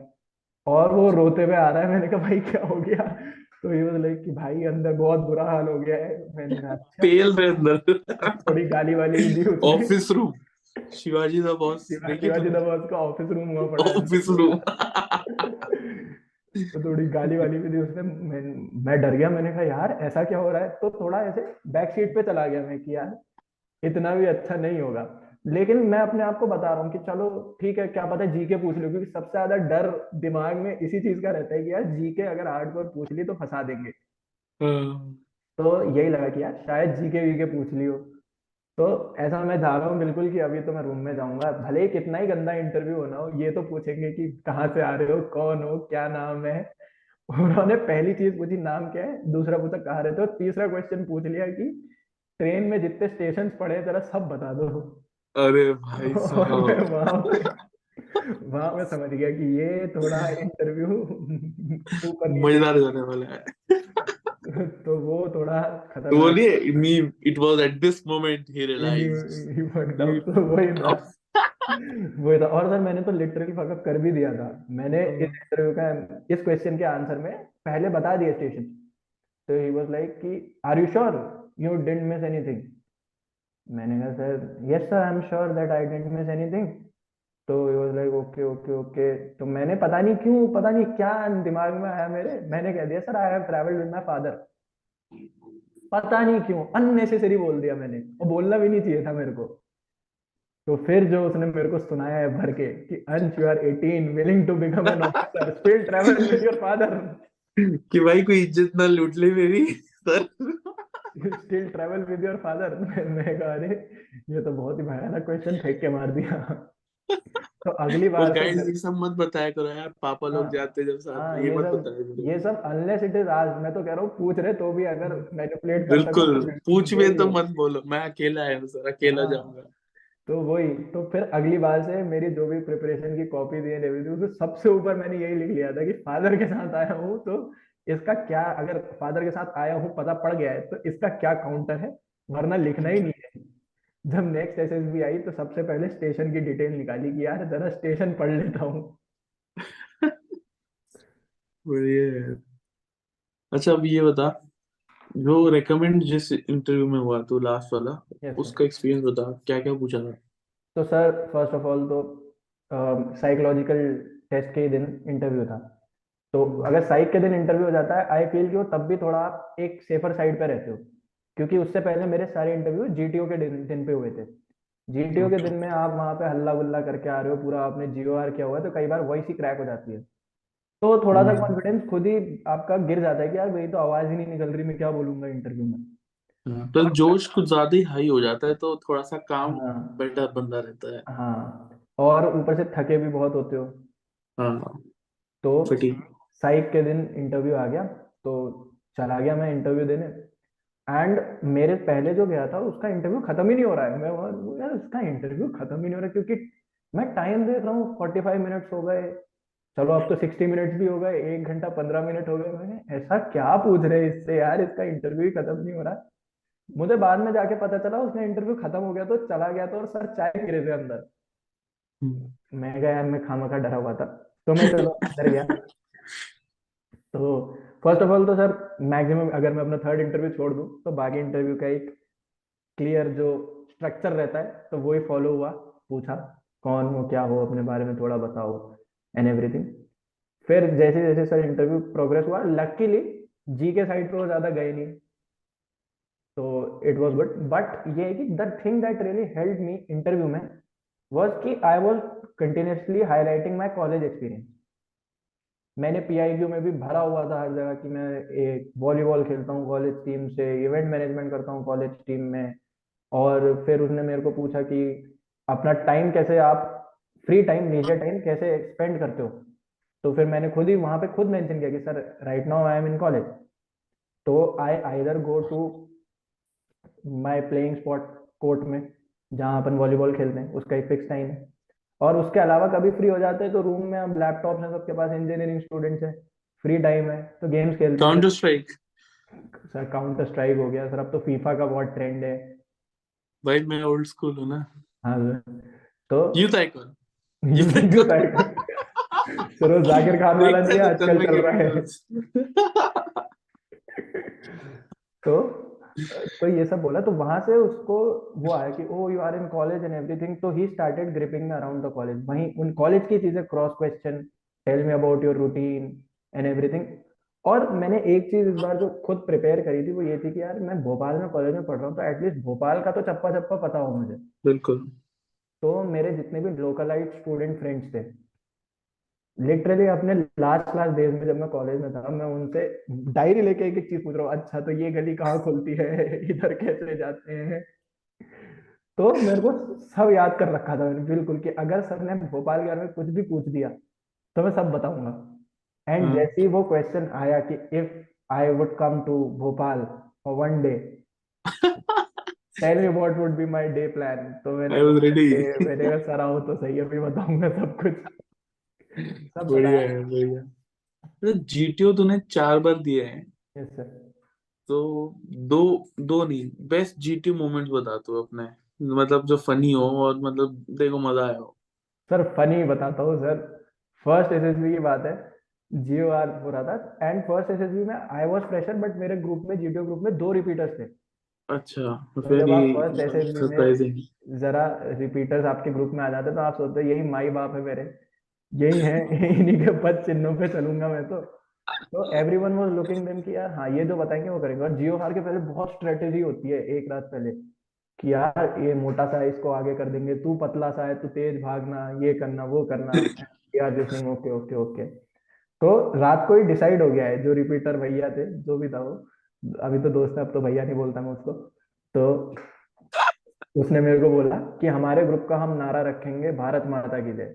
और वो रोते हुए आ रहा है मैंने कहा भाई क्या हो गया? तो ये वाज लाइक कि भाई अंदर बहुत बुरा हाल हो गया है। मैंने कहा अच्छा। पेल रहे अंदर। थोड़ी गाली वाली दी office room Shivaji the boss Shivaji the boss का ऑफ़िस रूम हुआ पड़ा ऑफ़िस रूम तो थोड़ी गाली वाली भी दी उसने। मैं मैं डर गया। मैंने कहा यार ऐसा क्या हो रहा है? तो थोड़ा ऐसे बैक सीट पे चला गया मैं कि यार इतना भी अच्छा नहीं होगा। लेकिन मैं अपने आप को बता रहा हूँ कि चलो ठीक है क्या पता जीके पूछ लो क्योंकि सबसे ज़्यादा डर दिमाग में इसी चीज़ का रहता है कि यार जीके अगर हार्डकोर पूछ ली तो फंसा देंगे। तो यही लगा कि यार शायद जीके वीके पूछ लियो। तो ऐसा मैं जा रहा हूँ बिल्कुल कि अभी तो मैं रूम में जाऊँगा। भले ही कितना ही गंदा इंटरव्यू होना हो ये तो पूछेंगे कि कहाँ से आ रहे हो कौन हो क्या नाम है? उन्होंने पहली चीज़ पूछी नाम क्या है? दूसरा पूछा कहाँ रहते हो? तीसरा क्वेश्चन पूछ लिया कि ट्रेन में जितने स्टेशन पड़े हैं जरा सब बता दो। अरे भाई साहब। वहाँ। मैं समझ गया कि ये थोड़ा इंटरव्यू ऊपर मज़ेदार जाने वाला है। तो वो थोड़ा खतरनाक बोलिए मी it was at this moment he realized तो वही था। वही था। और सर मैंने तो लिटरली फकअप कर भी दिया था। मैंने इस इंटरव्यू का इस क्वेश्चन के आंसर में पहले बता दिया स्टेशन तो ही वाज लाइक कि are you sure you didn't miss anything मैंने कहा, sir yes sir I am sure that I didn't miss anything तो he was like okay okay okay तो मैंने पता नहीं क्यों, पता नहीं क्या दिमाग में आया मेरे। मैंने कह दिया sir I have travelled with my father पता नहीं क्यों अननेसेसरी बोल दिया मैंने। और बोलना भी नहीं चाहिए था मेरे को। तो फिर जो उसने मेरे को सुनाया है भर के, कि Ansh you are 18 willing to become an officer still travel with your father कि भाई कोई इज़्ज़त ना लूट ले मेरी, sir. Still travel with your father मैं कहा अरे ये तो बहुत ही भयानक क्वेश्चन फेंक के मार दिया। तो अगली बार गाइस ये सब मत बताया करो यार पापा लोग हाँ, जाते जब साथ हाँ ये ये मत बताया ये सब अनलेस इट इज़ आज मैं तो कह रहा हूँ पूछ रहे तो भी अगर मैनिपुलेट बिल्कुल तो पूछ वही तो मत बोलो मैं अकेला आया हूँ सर अकेला हाँ। जाऊँगा। तो वही तो फिर अगली बार से मेरी जो भी प्रिपरेशन की कॉपी दी है एवरीथिंग सबसे ऊपर मैंने यही लिख लिया था कि फादर के साथ आया हूँ तो इसका क्या अगर फादर के साथ आया हूँ पता पड़ गया है तो इसका क्या काउंटर है? वरना लिखना ही नहीं है। जब नेक्स्ट एसएसबी आई तो सबसे पहले स्टेशन की डिटेल निकाली कि यार जरा स्टेशन पढ़ लेता हूँ। अच्छा अब ये बता जो रेकमेंड जिस इंटरव्यू में हुआ तो लास्ट वाला सर उसका एक्सपीरियंस बता क्या क्या पूछा था? तो सर फ़र्स्ट ऑफ़ ऑल तो साइकोलॉजिकल टेस्ट के दिन इंटरव्यू था। तो अगर साइक के दिन इंटरव्यू हो जाता है आई फील कि वो तब भी थोड़ा आप एक सेफर साइड पे रहते हो। क्योंकि उससे पहले मेरे सारे इंटरव्यू जीटीओ के दिन दिन पे हुए थे। जीटीओ के दिन में आप वहाँ पे हल्ला गुल्ला करके आ रहे हो पूरा आपने जीओ आर किया हुआ है तो कई बार वॉइस ही क्रैक हो जाती है। तो थोड़ा सा हम्म। कॉन्फिडेंस खुद ही आपका गिर जाता है कि यार मेरी तो आवाज़ ही नहीं निकल रही मैं क्या बोलूँगा इंटरव्यू में? हाँ, तो जोश कुछ ज़्यादा ही हाई हो जाता है तो थोड़ा सा काम हाँ। बेटर बंदा रहता है। हाँ और ऊपर से थके भी बहुत होते हो। हाँ। तो साइक के दिन इंटरव्यू आ गया तो चला गया मैं इंटरव्यू देने। एंड मेरे पहले जो गया था उसका इंटरव्यू खत्म ही नहीं हो रहा है। मैं वहाँ- यार उसका इंटरव्यू खत्म ही नहीं हो रहा क्योंकि मैं टाइम देख रहा हूँ फोर्टी फाइव मिनट्स हो गए। चलो अब तो सिक्सटी मिनट्स भी हो गए एक घंटा पंद्रह मिनट हो गए। मैंने ऐसा क्या पूछ रहे इससे यार? इसका इंटरव्यू ही खत्म नहीं हो रहा मुझे बाद में जाके पता चला उसने इंटरव्यू खत्म हो गया तो चला गया था और सर चाय रहे थे अंदर। हम्म, मैं गया मैं खामा खा डरा हुआ था। तो मैं चलो अंदर गया। तो फ़र्स्ट ऑफ़ ऑल तो सर मैक्सिमम अगर मैं अपना थर्ड इंटरव्यू छोड़ दूँ तो बाकी इंटरव्यू का एक क्लियर जो स्ट्रक्चर रहता है तो वही फॉलो हुआ, पूछा, कौन हो, क्या हो, अपने बारे में थोड़ा बताओ एंड एवरीथिंग फिर जैसे जैसे सर इंटरव्यू प्रोग्रेस हुआ लकीली जी के साइड पे वो ज़्यादा गए नहीं. तो इट वॉज़ गुड बट ये है कि the thing that really help me interview में वॉज़ कि I was continuously highlighting my college experience मैंने पीआईक्यू में भी भरा हुआ था हर जगह कि मैं एक वॉलीबॉल खेलता हूँ कॉलेज टीम से इवेंट मैनेजमेंट करता हूँ कॉलेज टीम में। और फिर उसने मेरे को पूछा कि अपना टाइम कैसे आप फ्री टाइम लीजर टाइम कैसे स्पेंड करते हो? तो फिर मैंने खुद ही वहाँ पे खुद मेंशन किया कि, sir right now I am in college तो I either go to my playing spot court में, जहाँ अपन वॉलीबॉल खेलते हैं, उसका एक फिक्स टाइम है। और उसके अलावा कभी फ्री हो जाते हैं तो रूम में अब लैपटॉप है सबके पास इंजीनियरिंग स्टूडेंट्स है फ्री टाइम है तो गेम्स खेलते हैं। Counter strike sir counter strike हो गया सर अब तो फीफा का बहुत ट्रेंड है। भाई मैं ओल्ड स्कूल हूँ ना। हाँ सर तो youth icon youth youth sir वो जाकिर खान वाला नहीं आजकल चल रहा है। तो तो ये सब बोला तो वहाँ से उसको वो आया कि ओ you are in college and everything तो he started gripping around the college वहीं उन कॉलेज की चीज़ें cross question tell me about your routine and everything और मैंने एक चीज़ इस बार जो खुद प्रिपेयर करी थी वो ये थी कि यार मैं भोपाल में कॉलेज में पढ़ रहा हूँ तो एटलीस्ट भोपाल का तो चप्पा चप्पा पता हो मुझे। बिल्कुल। तो मेरे जितने भी लोकलाइट स्टूडेंट फ्रेंड्स थे लिटरली अपने लास्ट क्लास डेज़ में जब मैं कॉलेज में था मैं उनसे डायरी लेके एक एक चीज़ पूछ रहा हूँ अच्छा तो ये गली कहाँ खुलती है? इधर कैसे जाते हैं? तो मेरे को सब याद कर रखा था मैंने बिल्कुल कि अगर सर ने भोपाल के बारे में कुछ भी पूछ दिया तो मैं सब बताऊँगा। एंड हाँ। जैसे ही वो क्वेश्चन आया कि if I would come to Bhopal for one day tell me what would be my day plan तो मैंने was ready. ए, मैंने कहा सर आओ तो सही अभी बताऊँगा सब कुछ। सब बढ़िया है बढ़िया। तो जीटीओ तूने चार बार दिए हैं। यस सर तो दो दो नहीं बेस्ट जीटीओ मोमेंट्स बता तू अपने। मतलब जो फनी हो और मतलब देखो मज़ा आया हो। सर फनी बताता हूँ सर फ़र्स्ट एसएसबी की बात है। जियो आर हो रहा था। एंड फ़र्स्ट एसएसबी में आई वाज फ्रेशर बट मेरे ग्रुप में जीटीओ ग्रुप में दो रिपीटर्स थे। अच्छा तो SSB में- जरा रिपीटर्स आपके ग्रुप में आ जाते तो आप सोचते यही माई बाप है मेरे। यही है, इन्हीं के पद चिन्हों पे चलूँगा मैं तो। तो एवरीवन वाज लुकिंग देम कि यार हाँ ये जो बताएँगे वो करेंगे। और जियो हार के पहले बहुत स्ट्रेटेजी होती है, एक रात पहले, कि यार, ये मोटा सा है, इसको आगे कर देंगे, तू पतला सा है, तू तेज भागना, ये करना, वो करना। यार लिसनिंग ओके ओके ओके तो रात को ही डिसाइड हो गया है, जो रिपीटर भैया थे, जो भी था वो। अभी तो दोस्त है, अब तो भैया नहीं बोलता मैं उसको। तो उसने मेरे को बोला कि हमारे ग्रुप का हम नारा रखेंगे भारत माता की जय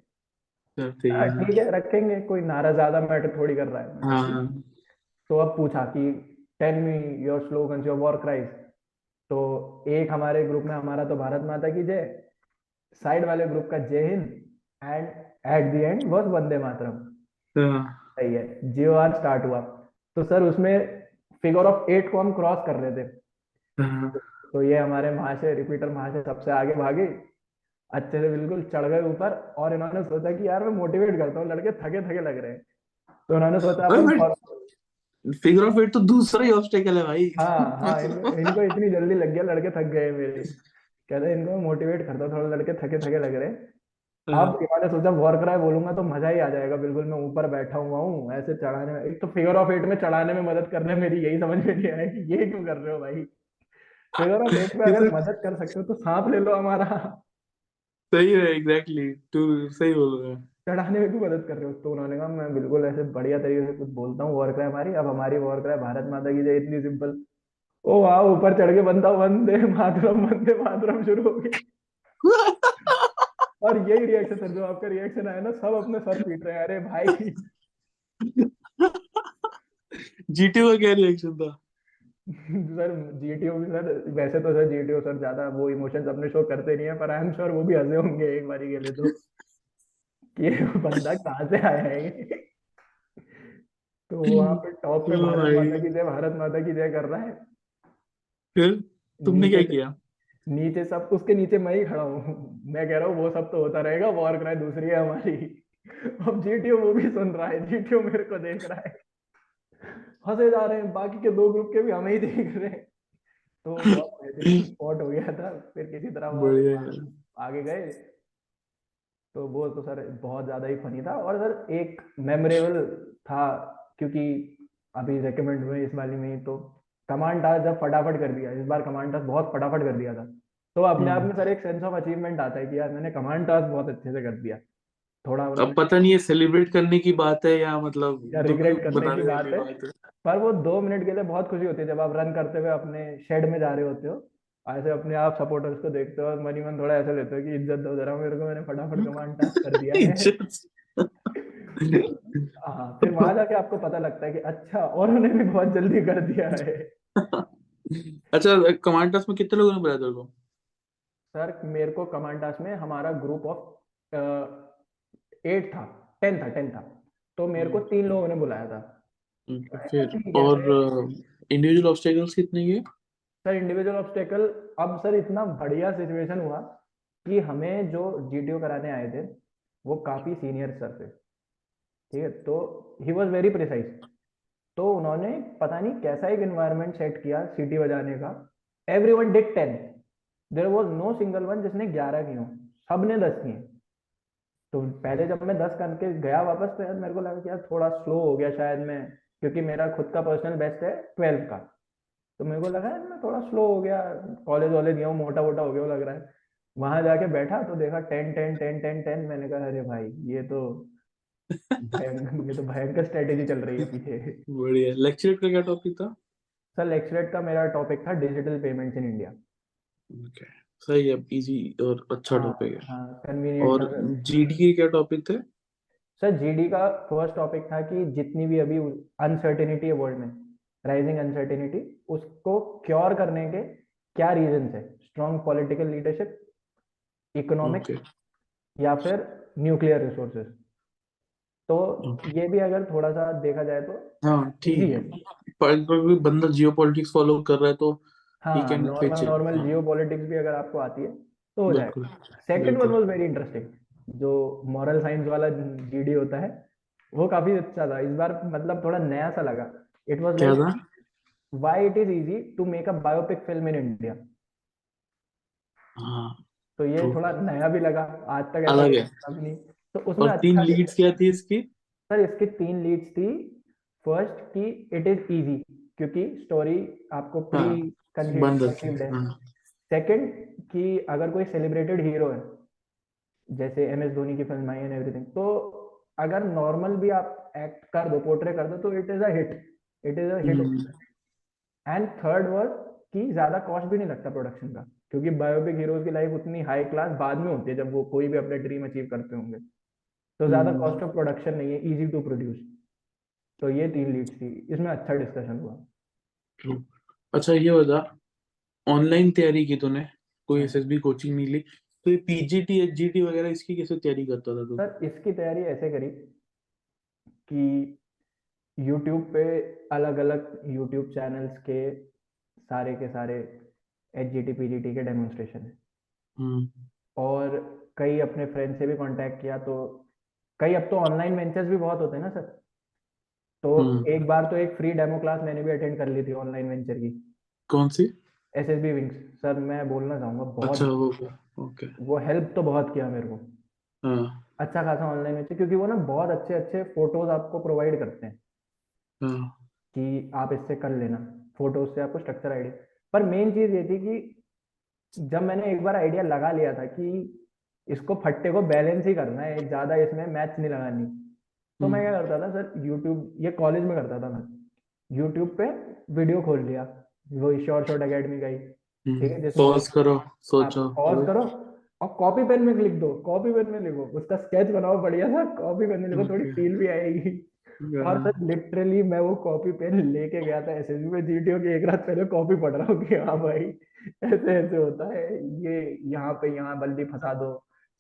ठीक हाँ, रखेंगे कोई नारा ज़्यादा मैटर थोड़ी कर रहा है। हाँ। तो अब पूछा कि tell me your slogans your war cries तो एक हमारे ग्रुप में हमारा तो भारत माता की जय साइड वाले ग्रुप का जय Hind and at the end was वंदे मातरम। हाँ, सही है जियो आज स्टार्ट हुआ। तो सर उसमें फिगर ऑफ़ एट को हम क्रॉस कर रहे थे। हाँ, तो ये हमारे महाशय रिपीटर महाशय सबसे आगे भागे। अच्छे से बिल्कुल चढ़ गए ऊपर और इन्होंने सोचा कि यार मैं मोटिवेट करता हूँ लड़के थके थके लग रहे हैं। तो इन्होंने सोचा फिगर ऑफ़ एट तो दूसरा ही ऑब्स्टेकल है भाई। हाँ हाँ इनको, इनको इतनी जल्दी लग गया लड़के थक गए मेरे। कहते हैं, इनको मोटिवेट करता हूँ थोड़ा लड़के थके थके लग रहे हैं। हाँ, अब इन्होंने सोचा वॉर क्राई बोलूँगा तो मज़ा ही आ जाएगा बिल्कुल मैं ऊपर बैठा हुआ हूँ ऐसे चढ़ाने में। एक तो फिगर ऑफ़ एट में चढ़ाने में मदद करने मेरी यही समझ में नहीं आया कि ये क्यों कर रहे हो भाई? फिगर ऑफ़ एट में अगर मदद कर सकते हो तो सांप ले लो हमारा। सही है एग्जैक्टली तू सही बोल रहा है। चढ़ाने में भी मदद कर रहे हो तो उन्होंने कहा मैं बिल्कुल ऐसे बढ़िया तरीके से कुछ बोलता हूँ वॉर क्राई हमारी अब हमारी वॉर क्राई भारत माता की जय इतनी सिंपल ओ वाह ऊपर चढ़ के बंदा वंदे मातरम वंदे मातरम शुरू हो गया। और यही रिएक्शन सर जो आपका रिएक्शन आया ना सब अपने सर पीट रहे हैं। अरे भाई। जीटीओ का क्या रिएक्शन था? सर जीटीओ भी सर वैसे तो सर जीटीओ सर ज़्यादा वो इमोशंस अपने शो करते नहीं है पर आई एम श्योर वो भी हंसे होंगे एक बारी के लिए तो। कि बंदा कहाँ से आया है? तो वहाँ पे टॉप पे भारत माता की जय भारत माता की जय कर रहा है। फिर? तुमने क्या किया? नीचे सब उसके नीचे मैं ही खड़ा हूँ। मैं कह रहा हूँ वो सब तो होता रहेगा वॉर क्राई दूसरी है हमारी। अब जीटीओ वो भी सुन रहा है जीटीओ मेरे को देख रहा है। हंसे जा रहे हैं। बाकी के दो ग्रुप के भी हमें ही देख रहे हैं। तो स्पॉट हो गया था। फिर किसी तरह आगे गए। तो वो तो सर बहुत ज़्यादा ही फनी था। और सर एक मेमोरेबल था क्योंकि अभी रिकमेंड हुए इस वाली में तो कमांड टास्क जब फटाफट कर दिया। इस बार कमांड टास्क बहुत फटाफट कर दिया था। तो अपने आप में सर एक सेंस ऑफ़ अचीवमेंट आता है कि यार मैंने कमांड टास्क बहुत अच्छे से कर दिया। थोड़ा अब पता नहीं है सेलिब्रेट करने की बात है या मतलब या regret करने की बात है। पर वो दो मिनट के लिए बहुत खुशी होती है जब आप रन करते हुए अपने शेड में जा रहे होते हो ऐसे अपने आप सपोर्टर्स को देखते हो और मनी मन थोड़ा ऐसा लेते हो कि इज़्ज़त दो जरा मेरे को मैंने फटाफट कमांड टास्क कर दिया है। हाँ फिर वहाँ जाके आपको पता लगता है कि अच्छा और उन्होंने भी बहुत जल्दी कर दिया है। अच्छा कमांड टास्क में कितने लोगों ने बताया तेरे को? सर मेरे को कमांड टास्क में हमारा ग्रुप ऑफ़ एट था टेन था टेन था। तो मेरे को तीन लोगों ने बुलाया था। फिर और इंडिविजुअल ऑब्स्टेकल्स कितने के? सर इंडिविजुअल ऑब्स्टेकल अब सर इतना बढ़िया सिचुएशन हुआ कि हमें जो जीटीओ कराने आए थे वो काफ़ी सीनियर सर थे। ठीक है तो ही वॉज़ वेरी प्रिसाइज तो उन्होंने पता नहीं कैसा एक एनवायरनमेंट सेट किया सीटी बजाने का। Every one did ten there was no single one जिसने ग्यारह किए हों। सबने दस किए। तो पहले जब मैं दस करके गया वापस तो यार मेरे को लगा कि यार थोड़ा स्लो हो गया शायद मैं क्योंकि मेरा खुद का पर्सनल बेस्ट है ट्वेल्थ का। तो मेरे को लगा यार मैं थोड़ा स्लो हो गया कॉलेज वॉलेज गया हूँ मोटा मोटा हो गया लग रहा है। वहाँ जाके बैठा तो देखा ten ten ten ten ten मैंने कहा अरे भाई ये तो ये तो भयंकर स्ट्रेटेजी चल रही है पीछे। बढ़िया। लेक्चर का क्या टॉपिक था? सर लेक्चरेट का मेरा टॉपिक था digital payments in India okay सही है इजी और अच्छा हाँ टॉपिक है। हाँ और जीडी के क्या टॉपिक थे? सर जीडी का फ़र्स्ट टॉपिक था कि जितनी भी अभी अनसर्टेनिटी है वर्ल्ड में राइजिंग अनसर्टेनिटी उसको क्योर करने के क्या रीजंस है? स्ट्रॉन्ग पॉलिटिकल लीडरशिप इकोनॉमिक या फिर न्यूक्लियर रिसोर्सेज तो Okay. ये भी अगर थोड़ा सा देखा जाए तो हाँ ठीक है। पर कोई बंदा जियोपॉलिटिक्स फॉलो कर रहा है तो नॉर्मल it. नॉर्मल हाँ। जियो पॉलिटिक्स भी अगर आपको आती है तो हो जाएगा। Second one. Was very interesting जो मॉरल साइंस वाला जीडी होता है वो काफ़ी अच्छा था। इस बार मतलब थोड़ा नया सा लगा। It was it is easy to make a biopic film in India? हाँ तो ये True. थोड़ा नया भी लगा। आज तक अलग है। नहीं। तो उसमें और तीन अच्छा लीड्स क्या थी इसकी? सर इसकी तीन लीड्स थी। फ़र्स्ट की इट इज़ इजी क्योंकि स्टोरी आपको प्री हाँ, कंसीव्ड है। सेकंड कि अगर कोई सेलिब्रेटेड हीरो है जैसे एम एस धोनी की फ़िल्म आई एंड एवरीथिंग तो अगर नॉर्मल भी आप एक्ट कर दो पोर्ट्रे कर दो तो it is a hit it is a hit hmm, and third word कि ज़्यादा कॉस्ट भी नहीं लगता प्रोडक्शन का क्योंकि बायोपिक हीरोज की लाइफ उतनी हाई क्लास बाद में होती है जब वो कोई भी अपने ड्रीम अचीव करते होंगे। तो ज़्यादा। कॉस्ट ऑफ़ प्रोडक्शन नहीं है इजी टू प्रोड्यूस तो ये तीन लीड्स थी। इसमें अच्छा डिस्कशन हुआ। True. अच्छा ये बता। ऑनलाइन तैयारी की तूने? कोई। एसएसबी कोचिंग नहीं ली? तो ये पीजीटी एचजीटी वगैरह इसकी कैसे तैयारी करता था तू? सर इसकी तैयारी ऐसे करी कि यूट्यूब पे अलग अलग यूट्यूब चैनल्स के सारे के सारे H G T P G T के डेमोन्स्ट्रेशन है। हम्म। और कई अपने फ्रेंड से भी कांटेक्ट किया तो कई अब तो ऑनलाइन वेंचर्स भी बहुत होते हैं ना सर। तो हम्म। एक बार तो एक फ्री डेमो क्लास मैंने भी अटेंड कर ली थी ऑनलाइन वेंचर की। कौन सी? S S B wings sir मैं बोलना चाहूँगा बहुत अच्छा वो ओके। वो हेल्प तो बहुत किया मेरे को। हाँ। अच्छा खासा ऑनलाइन वेंचर क्योंकि वो ना बहुत अच्छे अच्छे फ़ोटोज़ आपको प्रोवाइड करते हैं। हाँ। कि आप इससे कर लेना फ़ोटोज़ से आपको स्ट्रक्चर आइडिया पर मेन चीज़ ये थी कि जब मैंने एक बार आइडिया लगा लिया था कि इसको फट्टे को बैलेंस ही करना है ज़्यादा इसमें मैच नहीं लगानी। तो मैं क्या करता था सर यूट्यूब ये कॉलेज में करता था मैं। यूट्यूब पे वीडियो खोल लिया वो शॉर्ट शॉर्ट अकेडमी का ही। ठीक है, पॉज करो सोचो। पॉज करो और कॉपी पेन में लिख दो कॉपी पेन में लिखो उसका स्केच बनाओ बढ़िया सा कॉपी पेन में लिखो थोड़ी फील भी आएगी। और हाँ, सर लिटरली मैं वो कॉपी पेन लेके गया था एसएसबी में जीटीओ की एक रात पहले कॉपी पढ़ रहा हूँ कि हाँ भाई ऐसे ऐसे होता है ये यहाँ पे यहाँ बल्दी फंसा दो।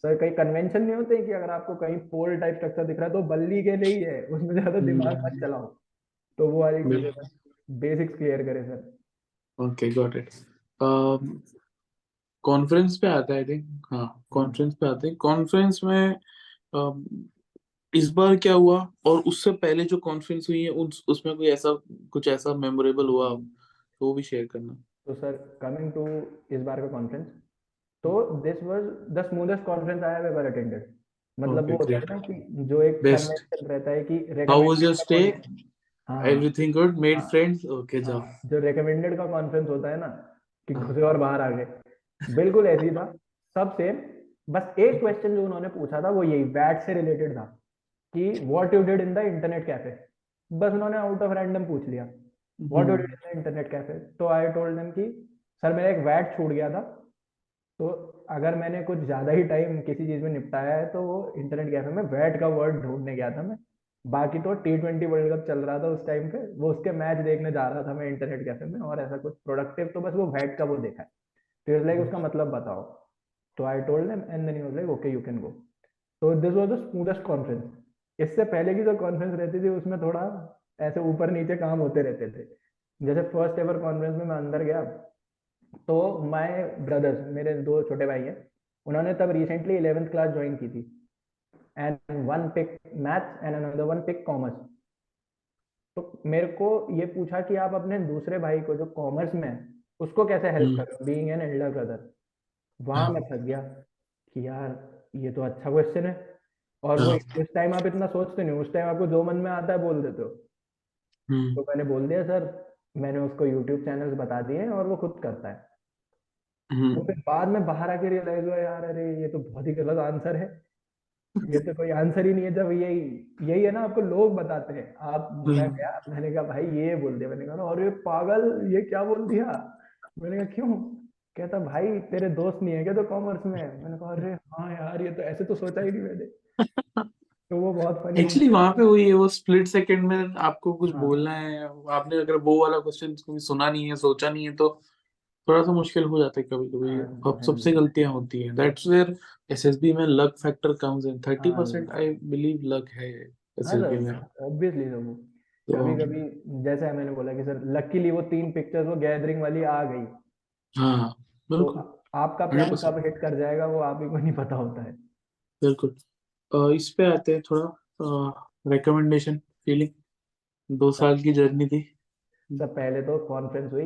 सर कई कन्वेंशन नहीं होते कि अगर आपको कहीं पोल टाइप स्ट्रक्चर दिख रहा है तो बल्ली के लिए ही है। उसमें ज़्यादा दिमाग मत हम्म। चलाओ। तो वो वाली बेसिक्स क्लियर करे sir okay got it conference पे आता है आई थिंक हाँ कॉन्फ्रेंस पे आते हैं। कॉन्फ्रेंस में um, इस बार क्या हुआ? और उससे पहले जो कॉन्फ्रेंस हुई है उस उसमें कोई ऐसा कुछ ऐसा मेमोरेबल हुआ? तो वो भी शेयर करना। तो सर कमिंग टू इस बार का कॉन्फ्रेंस तो this was the smoothest conference I have ever attended मतलब Okay, वो होता है ना कि जो एक. कन्वेंशन रहता है कि How was your recommended का stay? conference- हाँ। Everything good made. Friends okay जाओ। हाँ, जो रिकमेंडेड का कॉन्फ्रेंस होता है ना कि हाँ। घुसे और बाहर आ गए। बिल्कुल ऐसे था। सब सेम बस एक क्वेश्चन जो उन्होंने पूछा था वो यही वैट से रिलेटेड था कि what you did in the internet cafe बस उन्होंने आउट ऑफ़ रैंडम पूछ लिया। What you did in the internet cafe तो आई टोल्ड देम कि सर मेरा एक वैट छूट गया था। तो अगर मैंने कुछ ज़्यादा ही टाइम किसी चीज़ में निपटाया है तो वो इंटरनेट कैफ़े में वैट का वर्ड ढूँढने गया था मैं। बाकी तो टी ट्वेंटी वर्ल्ड कप चल रहा था उस टाइम पे वो उसके मैच देखने जा रहा था मैं इंटरनेट कैफ़े में और ऐसा कुछ प्रोडक्टिव तो बस वो वैट का वो देखा है। तो लाइक उसका मतलब बताओ। तो I told them and then he was like okay you can go तो this was the smoothest conference इससे पहले की जो कॉन्फ्रेंस रहती थी उसमें थोड़ा ऐसे ऊपर नीचे काम होते रहते थे। जैसे फ़र्स्ट एवर कॉन्फ्रेंस में मैं अंदर गया तो माय ब्रदर्स मेरे दो छोटे भाई हैं उन्होंने तब रिसेंटली इलेवेंथ क्लास ज्वाइन की थी। And one pick maths and another one pick commerce तो मेरे को ये पूछा कि आप अपने दूसरे भाई को जो कॉमर्स में है उसको कैसे हेल्प हम्म। कर बीइंग एन एल्डर ब्रदर वहाँ। मैं फंस गया कि यार ये तो अच्छा क्वेश्चन है। और वो हाँ। उस टाइम आप इतना सोचते नहीं उस टाइम आपको जो मन में आता है बोल देते हो। हम्म। तो मैंने बोल दिया सर मैंने उसको यूट्यूब चैनल्स बता दिए और वो खुद करता है। तो फिर बाद में बाहर आके रियलाइज़ हुआ यार अरे ये तो बहुत ही गलत आंसर है। ये तो कोई आंसर ही नहीं है। जब यही यही है ना आपको लोग बताते हैं आप मैं हम्म। गया। मैंने कहा भाई ये बोल दिया। मैंने कहा और ये पागल ये क्या बोल दिया? मैंने कहा क्यों? कहता भाई तेरे दोस्त नहीं है क्या तो कॉमर्स में? है मैंने कहा अरे हाँ यार ये तो ऐसे तो सोचा ही नहीं मैंने। तो वो बहुत फनी एक्चुअली वहाँ पे वही है वो स्प्लिट सेकंड में आपको कुछ हाँ। बोलना है। आपने अगर वो वाला क्वेश्चन कभी सुना नहीं है सोचा नहीं है तो थोड़ा सा मुश्किल हो जाता है कभी कभी हाँ, अब हाँ सबसे गलतियाँ होती हैं। दैट्स वेयर एसएसबी में luck factor comes in thirty हाँ। परसेंट आई बिलीव लक है हाँ एसएसबी में ऑब्वियसली वो। तो कभी कभी जैसे मैंने बोला कि सर लकीली वो तीन पिक्चर्स वो गैदरिंग वाली आ गई। हाँ तो बिल्कुल। आपका प्लान 100% कब हिट कर जाएगा वो आप ही को नहीं पता होता है। बिल्कुल। इस पे आते हैं थोड़ा रिकमेंडेशन फीलिंग दो साल की जर्नी थी। सर पहले तो कॉन्फ्रेंस हुई।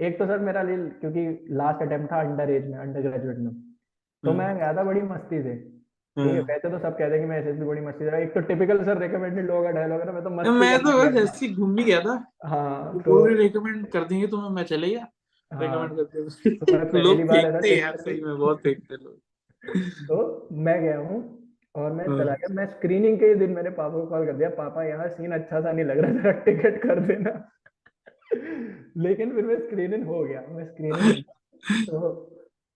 एक तो सर मेरा लिए क्योंकि लास्ट अटेम्प्ट था अंडर एज में अंडर ग्रेजुएट में। तो हम्म। मैं गया था बड़ी मस्ती से। ठीक है हाँ। वैसे तो सब कहते हैं कि मैं एसएसबी बड़ी मस्ती से एक तो टिपिकल सर रिकमेंडेड लोगों का डायलॉग है ना मैं तो मस्ती मैं तो बस ऐसे घूम ही गया था। हाँ तो तो पूरे रिकमेंड कर देंगे तुम्हें मैं चले गया। हाँ। रिकमेंड करते तो पहली लोग फेंकते हैं यार सही में बहुत फेंकते हैं लोग। तो मैं गया हूँ। और मैं हाँ। चला गया। मैं स्क्रीनिंग के दिन मैंने पापा को कॉल कर दिया पापा यहाँ सीन अच्छा सा नहीं लग रहा जरा टिकट कर देना। लेकिन फिर मैं स्क्रीनिंग हो गया। मैं स्क्रीनिंग तो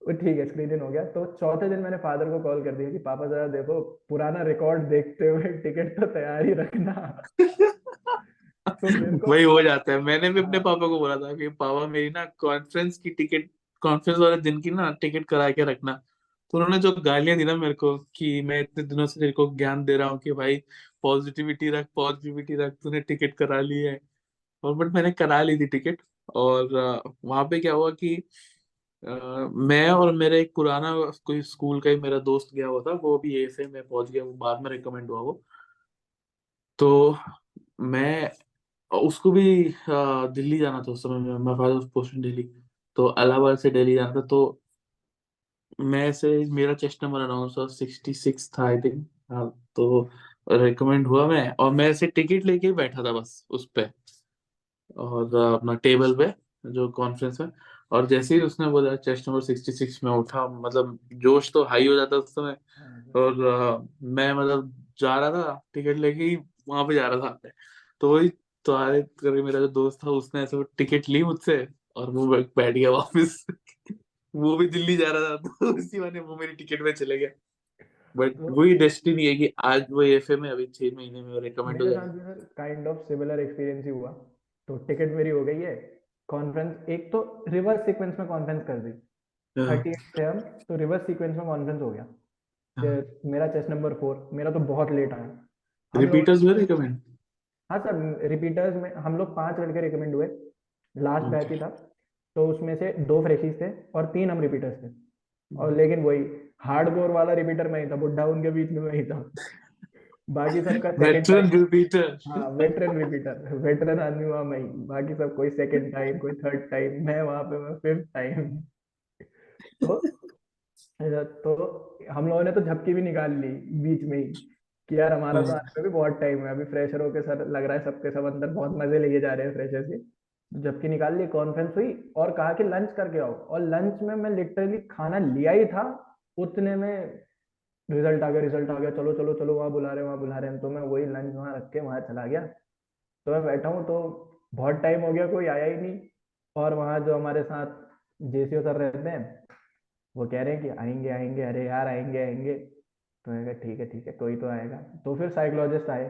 वो ठीक है स्क्रीनिंग हो गया। तो चौथे दिन मैंने फादर को कॉल कर दिया कि पापा जरा देखो पुराना रिकॉर्ड देखते हुए टिकट तो तैयार ही रखना। तो वही हो जाता है। मैंने भी अपने। पापा को बोला था कि पापा मेरी ना कॉन्फ्रेंस की टिकट कॉन्फ्रेंस वाले दिन की ना टिकट करा के रखना। उन्होंने जो गालियाँ दी ना मेरे को कि मैं इतने दिनों से तेरे को ज्ञान दे रहा हूँ कि भाई पॉजिटिविटी रख पॉजिटिविटी रख तूने टिकट करा ली है। और बट मैंने करा ली थी टिकट और वहाँ पे क्या हुआ कि अ, मैं और मेरा एक पुराना कोई स्कूल का ही मेरा दोस्त गया हुआ था वो भी ऐसे में पहुँच गया वो बाद में रिकमेंड हुआ वो। तो मैं उसको भी दिल्ली जाना था उस समय में फादर पोस्ट दिल्ली। तो इलाहाबाद से दिल्ली जाना था तो मैं से मेरा चेस्ट नंबर अराउंड सौ सिक्सटी सिक्स था आई थिंक हाँ तो रिकमेंड हुआ मैं और मैं ऐसे टिकट लेके बैठा था बस उस पे और अपना टेबल पे जो कॉन्फ्रेंस में और जैसे ही उसने बोला चेस्ट नंबर सिक्सटी सिक्स में उठा मतलब जोश तो हाई हो जाता उस समय और अ, मैं मतलब जा रहा था टिकट लेके ही वहाँ पे जा रहा था तो वही तो करके मेरा जो दोस्त था उसने ऐसे वो टिकट ली मुझसे और वो बैठ गया वापस। वो भी दिल्ली जा रहा था तो इसी बहाने वो मेरी टिकट में चले गया। बट वही डेस्टिनी है कि आज वो एफए में अभी छह महीने में रिकमेंड हो जाएगा। काइंड ऑफ़ सिमिलर एक्सपीरियंस ही हुआ। तो टिकट मेरी हो गई है। कॉन्फ्रेंस एक तो रिवर्स सीक्वेंस में कॉन्फ्रेंस कर दी। थर्टी थे हम तो रिवर्स सीक्वेंस में कॉन्फ्रेंस हो गया। हाँ। मेरा चेस्ट नंबर फोर मेरा तो बहुत लेट आया। रिपीटर्स हुए रिकमेंड हाँ सर रिपीटर्स में हम लोग पाँच लड़के रिकमेंड हुए। लास्ट बैच ही था। तो उसमें से दो फ्रेशीज थे और तीन हम रिपीटर्स थे। और लेकिन वही हार्डकोर वाला रिपीटर में ही था बुढ़ा उनके बीच में मैं ही था। बाकी सबका वेटरन रिपीटर हाँ वेटरन रिपीटर वेटरन आदमी वहाँ मैं बाकी सब कोई सेकंड टाइम कोई थर्ड टाइम मैं वहाँ पे मैं फिफ्थ टाइम तो तो हम लोगों ने तो झपकी भी निकाल ली बीच में ही कि यार हमारा तो हाँ। आने में भी बहुत टाइम है अभी फ्रेशर होके सर लग रहा है सबके सब अंदर बहुत मज़े लेके जा रहे हैं फ्रेशर से झपकी निकाल ली कॉन्फ्रेंस हुई और कहा कि लंच करके आओ। और लंच में मैं लिटरली खाना लिया ही था, उतने में रिज़ल्ट आ गया रिज़ल्ट आ गया। चलो चलो चलो, वहाँ बुला रहे वहाँ बुला रहे हैं। तो मैं वही लंच वहाँ रख के वहाँ चला गया। तो मैं बैठा हूँ तो बहुत टाइम हो गया, कोई आया ही नहीं। और वहाँ जो हमारे साथ जेसीओ सर रहते हैं, वो कह रहे हैं कि आएँगे आएँगे, अरे यार, आएँगे आएँगे। तो कहा, ठीक है ठीक है, कोई तो आएगा। तो फिर साइकोलॉजिस्ट आए।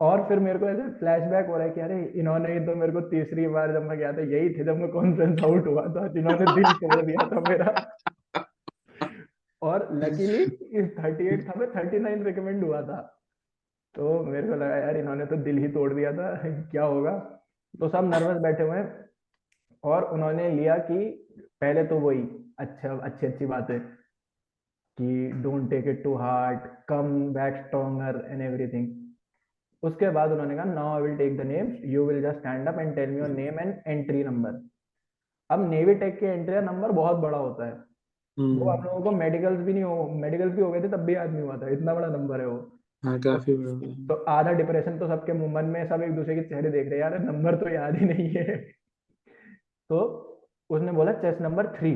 और फिर मेरे को ऐसे फ्लैशबैक हो रहा है कि अरे, इन्होंने तो मेरे को तीसरी बार जब मैं गया था, यही थे जब मैं कॉन्फ्रेंस आउट हुआ था, जिन्होंने दिल तोड़ दिया था मेरा। और लकीली इस 38 था, मैं 39 रिकमेंड हुआ था। तो मेरे को लगा, यार, इन्होंने तो दिल ही तोड़ दिया था, क्या होगा? तो सब नर्वस बैठे हुए और उन्होंने लिया कि पहले तो वही अच्छा अच्छी अच्छी बातें कि don't take it to heart come back stronger and everything उसके बाद उन्होंने कहा now I will take the names you will just stand up and tell me your name and entry number अब नेवी टेक के entry number बहुत बड़ा होता है। वो हम हम्म लोगों को मेडिकल्स भी नहीं हो मेडिकल्स भी हो गए थे तब भी याद नहीं हुआ था। इतना बड़ा नंबर है वो। हाँ काफ़ी बड़ा तो आधा डिप्रेशन तो सबके मन में सब एक दूसरे के चेहरे देख रहे हैं यार नंबर तो याद ही नहीं है। तो उसने बोला चेस नंबर थ्री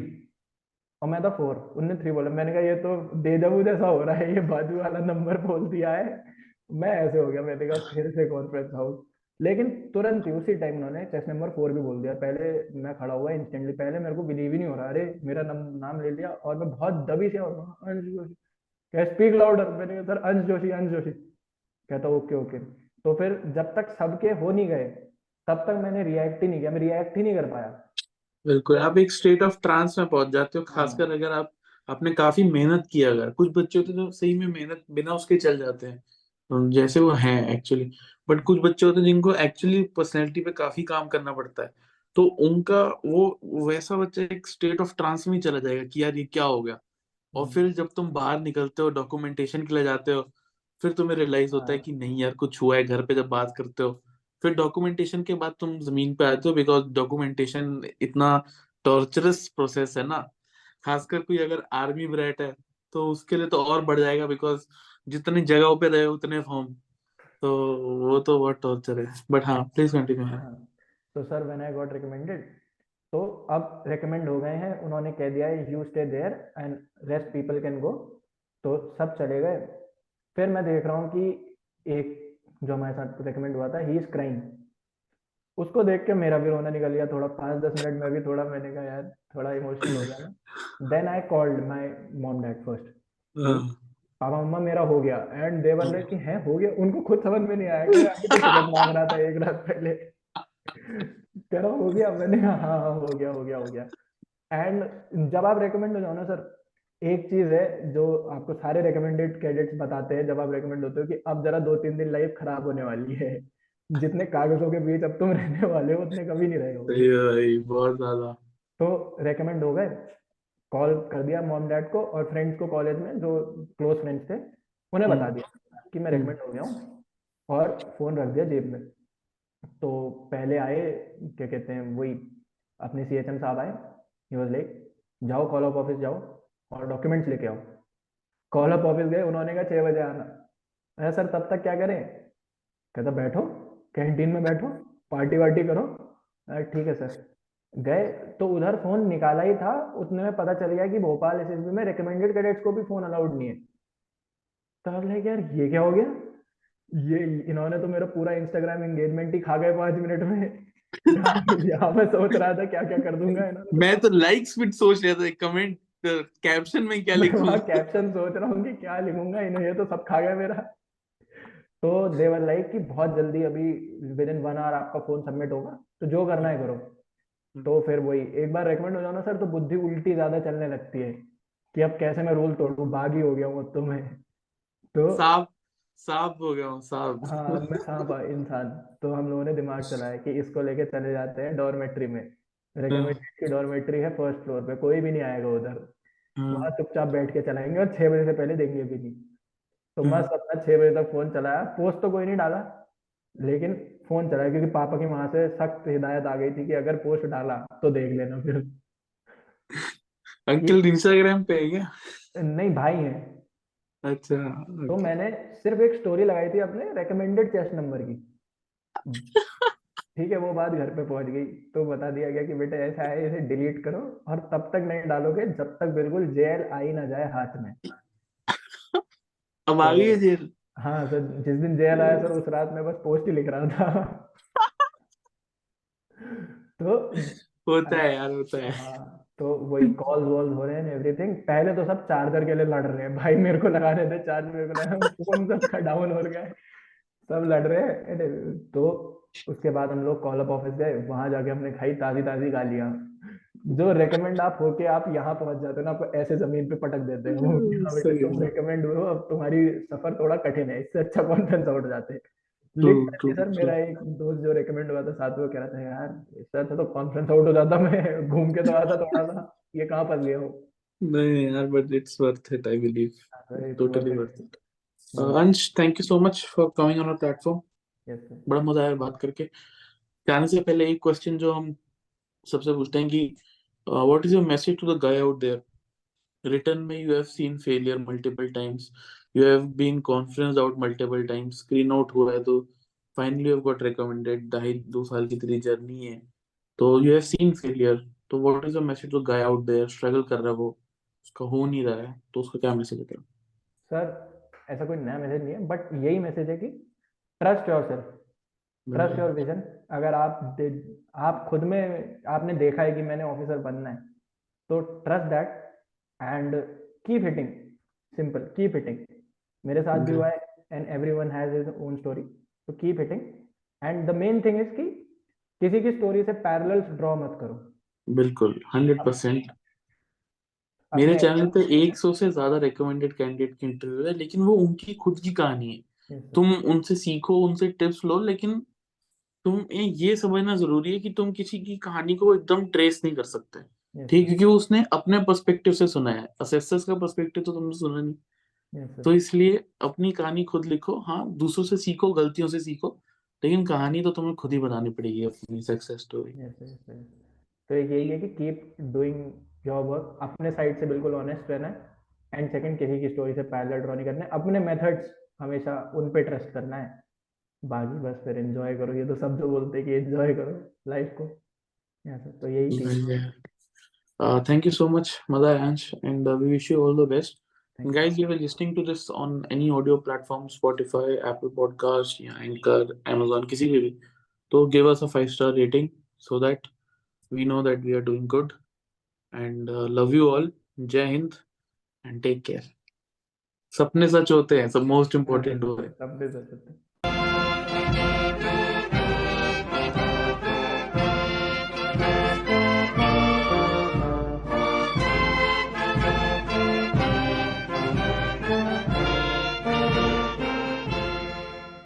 और मैं था फोर उसने थ्री बोला। मैंने कहा ये तो देजावू जैसा हो रहा है ये बाजू वाला नंबर बोल दिया है। मैं ऐसे हो गया मैंने कहा फिर से कॉन्फ्रेंस हाउस लेकिन तुरंत ही उसी टाइम उन्होंने चेस नंबर फोर भी बोल दिया। पहले मैं खड़ा हुआ इंस्टेंटली पहले मेरे को बिलीव ही नहीं हो रहा। अरे मेरा नाम नाम ले लिया और मैं बहुत दबी से और अंश जोशी। क्या स्पीक लाउडर मैंने कहा सर अंश जोशी अंश जोशी। कहता ओके ओके तो फिर जब तक सबके हो नहीं गए तब तक मैंने रिएक्ट ही नहीं किया। मैं रिएक्ट ही नहीं कर पाया। बिल्कुल आप एक स्टेट ऑफ़ ट्रांस में पहुँच जाते हो खासकर हाँ अगर आप आपने काफ़ी मेहनत की अगर। कुछ बच्चे होते जो सही में मेहनत बिना उसके चल जाते हैं। तो जैसे वो हैं एक्चुअली बट कुछ बच्चे होते हैं जिनको एक्चुअली पर्सनैलिटी पे काफ़ी काम करना पड़ता है। तो उनका वो वैसा बच्चा एक स्टेट ऑफ़ ट्रांस में चला जाएगा कि यार ये क्या हो गया? और फिर जब तुम बाहर निकलते हो डॉक्यूमेंटेशन के लिए जाते हो फिर तुम्हें रियलाइज़ होता है हाँ। कि नहीं यार कुछ हुआ है घर पे जब बात करते हो फिर डॉक्यूमेंटेशन के बाद तुम ज़मीन पे आते हो बिकॉज़ डॉक्यूमेंटेशन इतना टॉर्चरस प्रोसेस है ना। खासकर कोई अगर आर्मी ब्रैट है तो उसके लिए तो और बढ़ जाएगा बिकॉज़ जितनी जगहों पे रहे उतने फॉर्म तो वो तो बहुत टॉर्चर है। बट हाँ प्लीज़ कंटिन्यू हाँ। तो sir when I got recommended तो अब रिकमेंड हो गए हैं। उन्होंने कह दिया है you stay there and rest people can go तो सब चले गए। फिर मैं देख रहा हूँ कि एक जो हमारे साथ रिकमेंड हुआ था ही इज़ क्राइंग उसको देख के मेरा भी रोना निकल गया। थोड़ा पाँच दस मिनट में भी थोड़ा मैंने कहा यार थोड़ा इमोशनल हो गया ना। Then I called my mom dad first पापा मम्मा मेरा हो गया। एंड दे वर लाइक कि है हो गया। उनको खुद समझ में नहीं आया कि अभी तो टिकट मांग रहा था एक रात पहले। कह रहा हो गया मैंने। हाँ हाँ हो गया हो गया हो गया। एंड जब आप रेकमेंड हो जाओ ना सर एक चीज़ है जो आपको सारे रेकमेंडेड कैडेट्स बताते हैं जब आप रेकमेंड होते हो कि अब जरा दो तीन दिन लाइफ खराब होने वाली है। जितने कागजों के बीच अब तुम रहने वाले हो उतने कभी नहीं रहोगे। है बहुत ज़्यादा। तो रेकमेंड हो गए। कॉल कर दिया मॉम डैड को और फ्रेंड्स को कॉलेज में जो क्लोज फ्रेंड्स थे, उन्हें बता दिया कि मैं रेकमेंड हो गया हूँ और फ़ोन रख दिया जेब में। तो पहले आए, क्या कहते हैं, वही अपने सी साहब आए ही वॉज़ लाइक जाओ कॉल ऑफ़ ऑफ़िस जाओ और डॉक्यूमेंट्स लेके आओ। कॉल ऑफ़ ऑफ़िस गए, उन्होंने कहा छः बजे आना। अरे सर, तब तक क्या करें? कहता, बैठो कैंटीन में बैठो पार्टी वार्टी करो। अरे, ठीक है, सर। गए तो उधर फ़ोन निकाला ही था। उतने में पता चल गया कि भोपाल एसएसबी में रिकमेंडेड कैडेट्स को भी फ़ोन अलाउड नहीं है। तो लाइक यार ये क्या हो गया? ये इन्होंने तो मेरा पूरा इंस्टाग्राम एंगेजमेंट ही खा गए पाँच मिनट में। यहाँ मैं सोच रहा था क्या क्या कर दूँगा इन्होंने मैं तो लाइक्स भी सोच रहा था कमेंट कैप्शन में क्या मैं लिखूं? वहाँ कैप्शन सोच रहा हूँ कि क्या लिखूँगा इन्हें ये तो सब खा गया मेरा। तो देवर लाइक कि बहुत जल्दी अभी विद इन वन आवर आपका फ़ोन सबमिट होगा। तो जो करना है करो। तो फिर वही एक बार रेकमेंड हो जाओ ना सर तो बुद्धि उल्टी ज़्यादा चलने लगती है कि अब कैसे मैं रूल तोड़ूं? बागी हो गया हूँ तो मैं। तो सांप सांप हो गया हूँ सांप। हाँ मैं सांप इंसान। तो हम लोगों ने दिमाग चलाया कि इसको लेके चले जाते हैं डॉर्मेट्री में। रेकमेंडेड की डॉर्मेट्री है फ़र्स्ट फ्लोर पे कोई भी नहीं आएगा उधर। हाँ, वहाँ चुपचाप बैठ के चलाएँगे और छह बजे से पहले देंगे भी नहीं। तो। मस्त अपना छह बजे तक फ़ोन चलाया। पोस्ट तो कोई नहीं डाला लेकिन फ़ोन चलाया क्योंकि पापा की वहाँ से सख्त हिदायत आ गई थी कि अगर पोस्ट डाला तो देख लेना फिर। अंकल इंस्टाग्राम पे है क्या? नहीं भाई है। अच्छा तो मैंने सिर्फ़ एक स्टोरी लगाई थी अपने रेकमेंडेड चेस्ट नंबर की। ठीक है वो बात घर पे पहुँच गई। तो बता दिया गया कि बेटा ऐसा है इसे डिलीट करो और तब तक नहीं डालोगे जब तक बिल्कुल जेल आई ना जाए हाथ में। अब आ गई जेल? हाँ सर जिस दिन जेल आया सर उस रात में बस पोस्ट ही लिख रहा था। तो होता है यार होता है। हाँ तो वही कॉल्स वॉल्स हो रहे हैं एवरीथिंग पहले तो सब चार्जर के लिए लड़ रहे हैं। भाई मेरे को लगा रहे थे चार्ज मेरे को लगा फ़ोन सबका डाउन हो गया सब लड़ रहे हैं। तो उसके बाद हम लोग कॉल अप ऑफ़िस गए। वहाँ जाके हमने खाई ताजी ताजी गालियाँ। जो रेकमेंड आप होके आप यहाँ पहुँच जाते हो ना आपको ऐसे ज़मीन पे पटक देते हैं। कि हाँ बेटा तुम रेकमेंड हुए हो अब तुम्हारी सफ़र थोड़ा कठिन है इससे अच्छा कॉन्फ्रेंस आउट जाते हैं। सर मेरा एक दोस्त जो रेकमेंड हुआ था साथ में वो कह रहा था यार इससे अच्छा तो कॉन्फ्रेंस आउट हो जाता मैं घूम के तो आता थोड़ा सा ये कहाँ फंस गया हो? नहीं यार believe. It's totally worth worth it. Uh, Ansh thank you so much for coming on our platform. Yes, sir. बड़ा मज़ा आया बात करके। जाने से पहले एक क्वेश्चन जो हम सबसे पूछते हैं कि what is your message to the guy out there return में you have seen failure multiple times you have been conference out multiple times screen out हुआ है तो finally you have got recommended ढाई, दो साल की तेरी जर्नी है। तो यू हैव सीन फेलियर तो what is your message to guy out there struggle कर रहा है वो। उसका हो नहीं रहा है। तो उसका क्या मैसेज है सर ऐसा कोई नया मैसेज नहीं है बट यही मैसेज है कि trust yourself trust your vision अगर आप आप खुद में आपने देखा है कि मैंने ऑफिसर बनना है तो trust that and keep hitting simple keep hitting मेरे साथ भी हुआ है and every one has his own story तो keep hitting and the main thing is कि किसी की स्टोरी से पैरेलल्स ड्रॉ मत करो। बिल्कुल हंड्रेड परसेंट मेरे चैनल पे 100 से ज़्यादा रिकमेंडेड कैंडिडेट की इंटरव्यू है लेकिन वो उनकी खुद की कहानी है। तुम उनसे सीखो उनसे टिप्स लो लेकिन तुम ये समझना ज़रूरी है कि तुम किसी की कहानी को एकदम ट्रेस नहीं कर सकते। ठीक. क्योंकि उसने अपने पर्सपेक्टिव से सुना है। असेसर्स का पर्सपेक्टिव तो तुमने सुना नहीं। तो इसलिए अपनी कहानी खुद लिखो। हाँ दूसरों से सीखो गलतियों से सीखो लेकिन कहानी तो तुम्हें खुद ही बनानी पड़ेगी अपनी सक्सेस स्टोरी. तो यही है कि कीप डूइंग योर वर्क अपने साइड से बिल्कुल ऑनेस्ट रहना है। एंड सेकंड किसी की स्टोरी से पैरेलल ड्रॉ नहीं करना है। अपने मेथड्स हमेशा उन पे ट्रस्ट करना है। बाकी बस फिर एंजॉय करो ये तो सब जो बोलते हैं कि एंजॉय करो लाइफ को yes, sir. तो यही थी Uh, thank you so much, Mother Ansh, and uh, we wish you all the best. Thank And guys, you are listening to this on any audio platform, Spotify, Apple Podcast, या Anchor, Amazon, किसी भी भी. तो give us a five star rating so that we know that we are doing good. And uh, love you all. Jai Hind and take care. सपने सच होते हैं सब most important वो है सब दे सकते हैं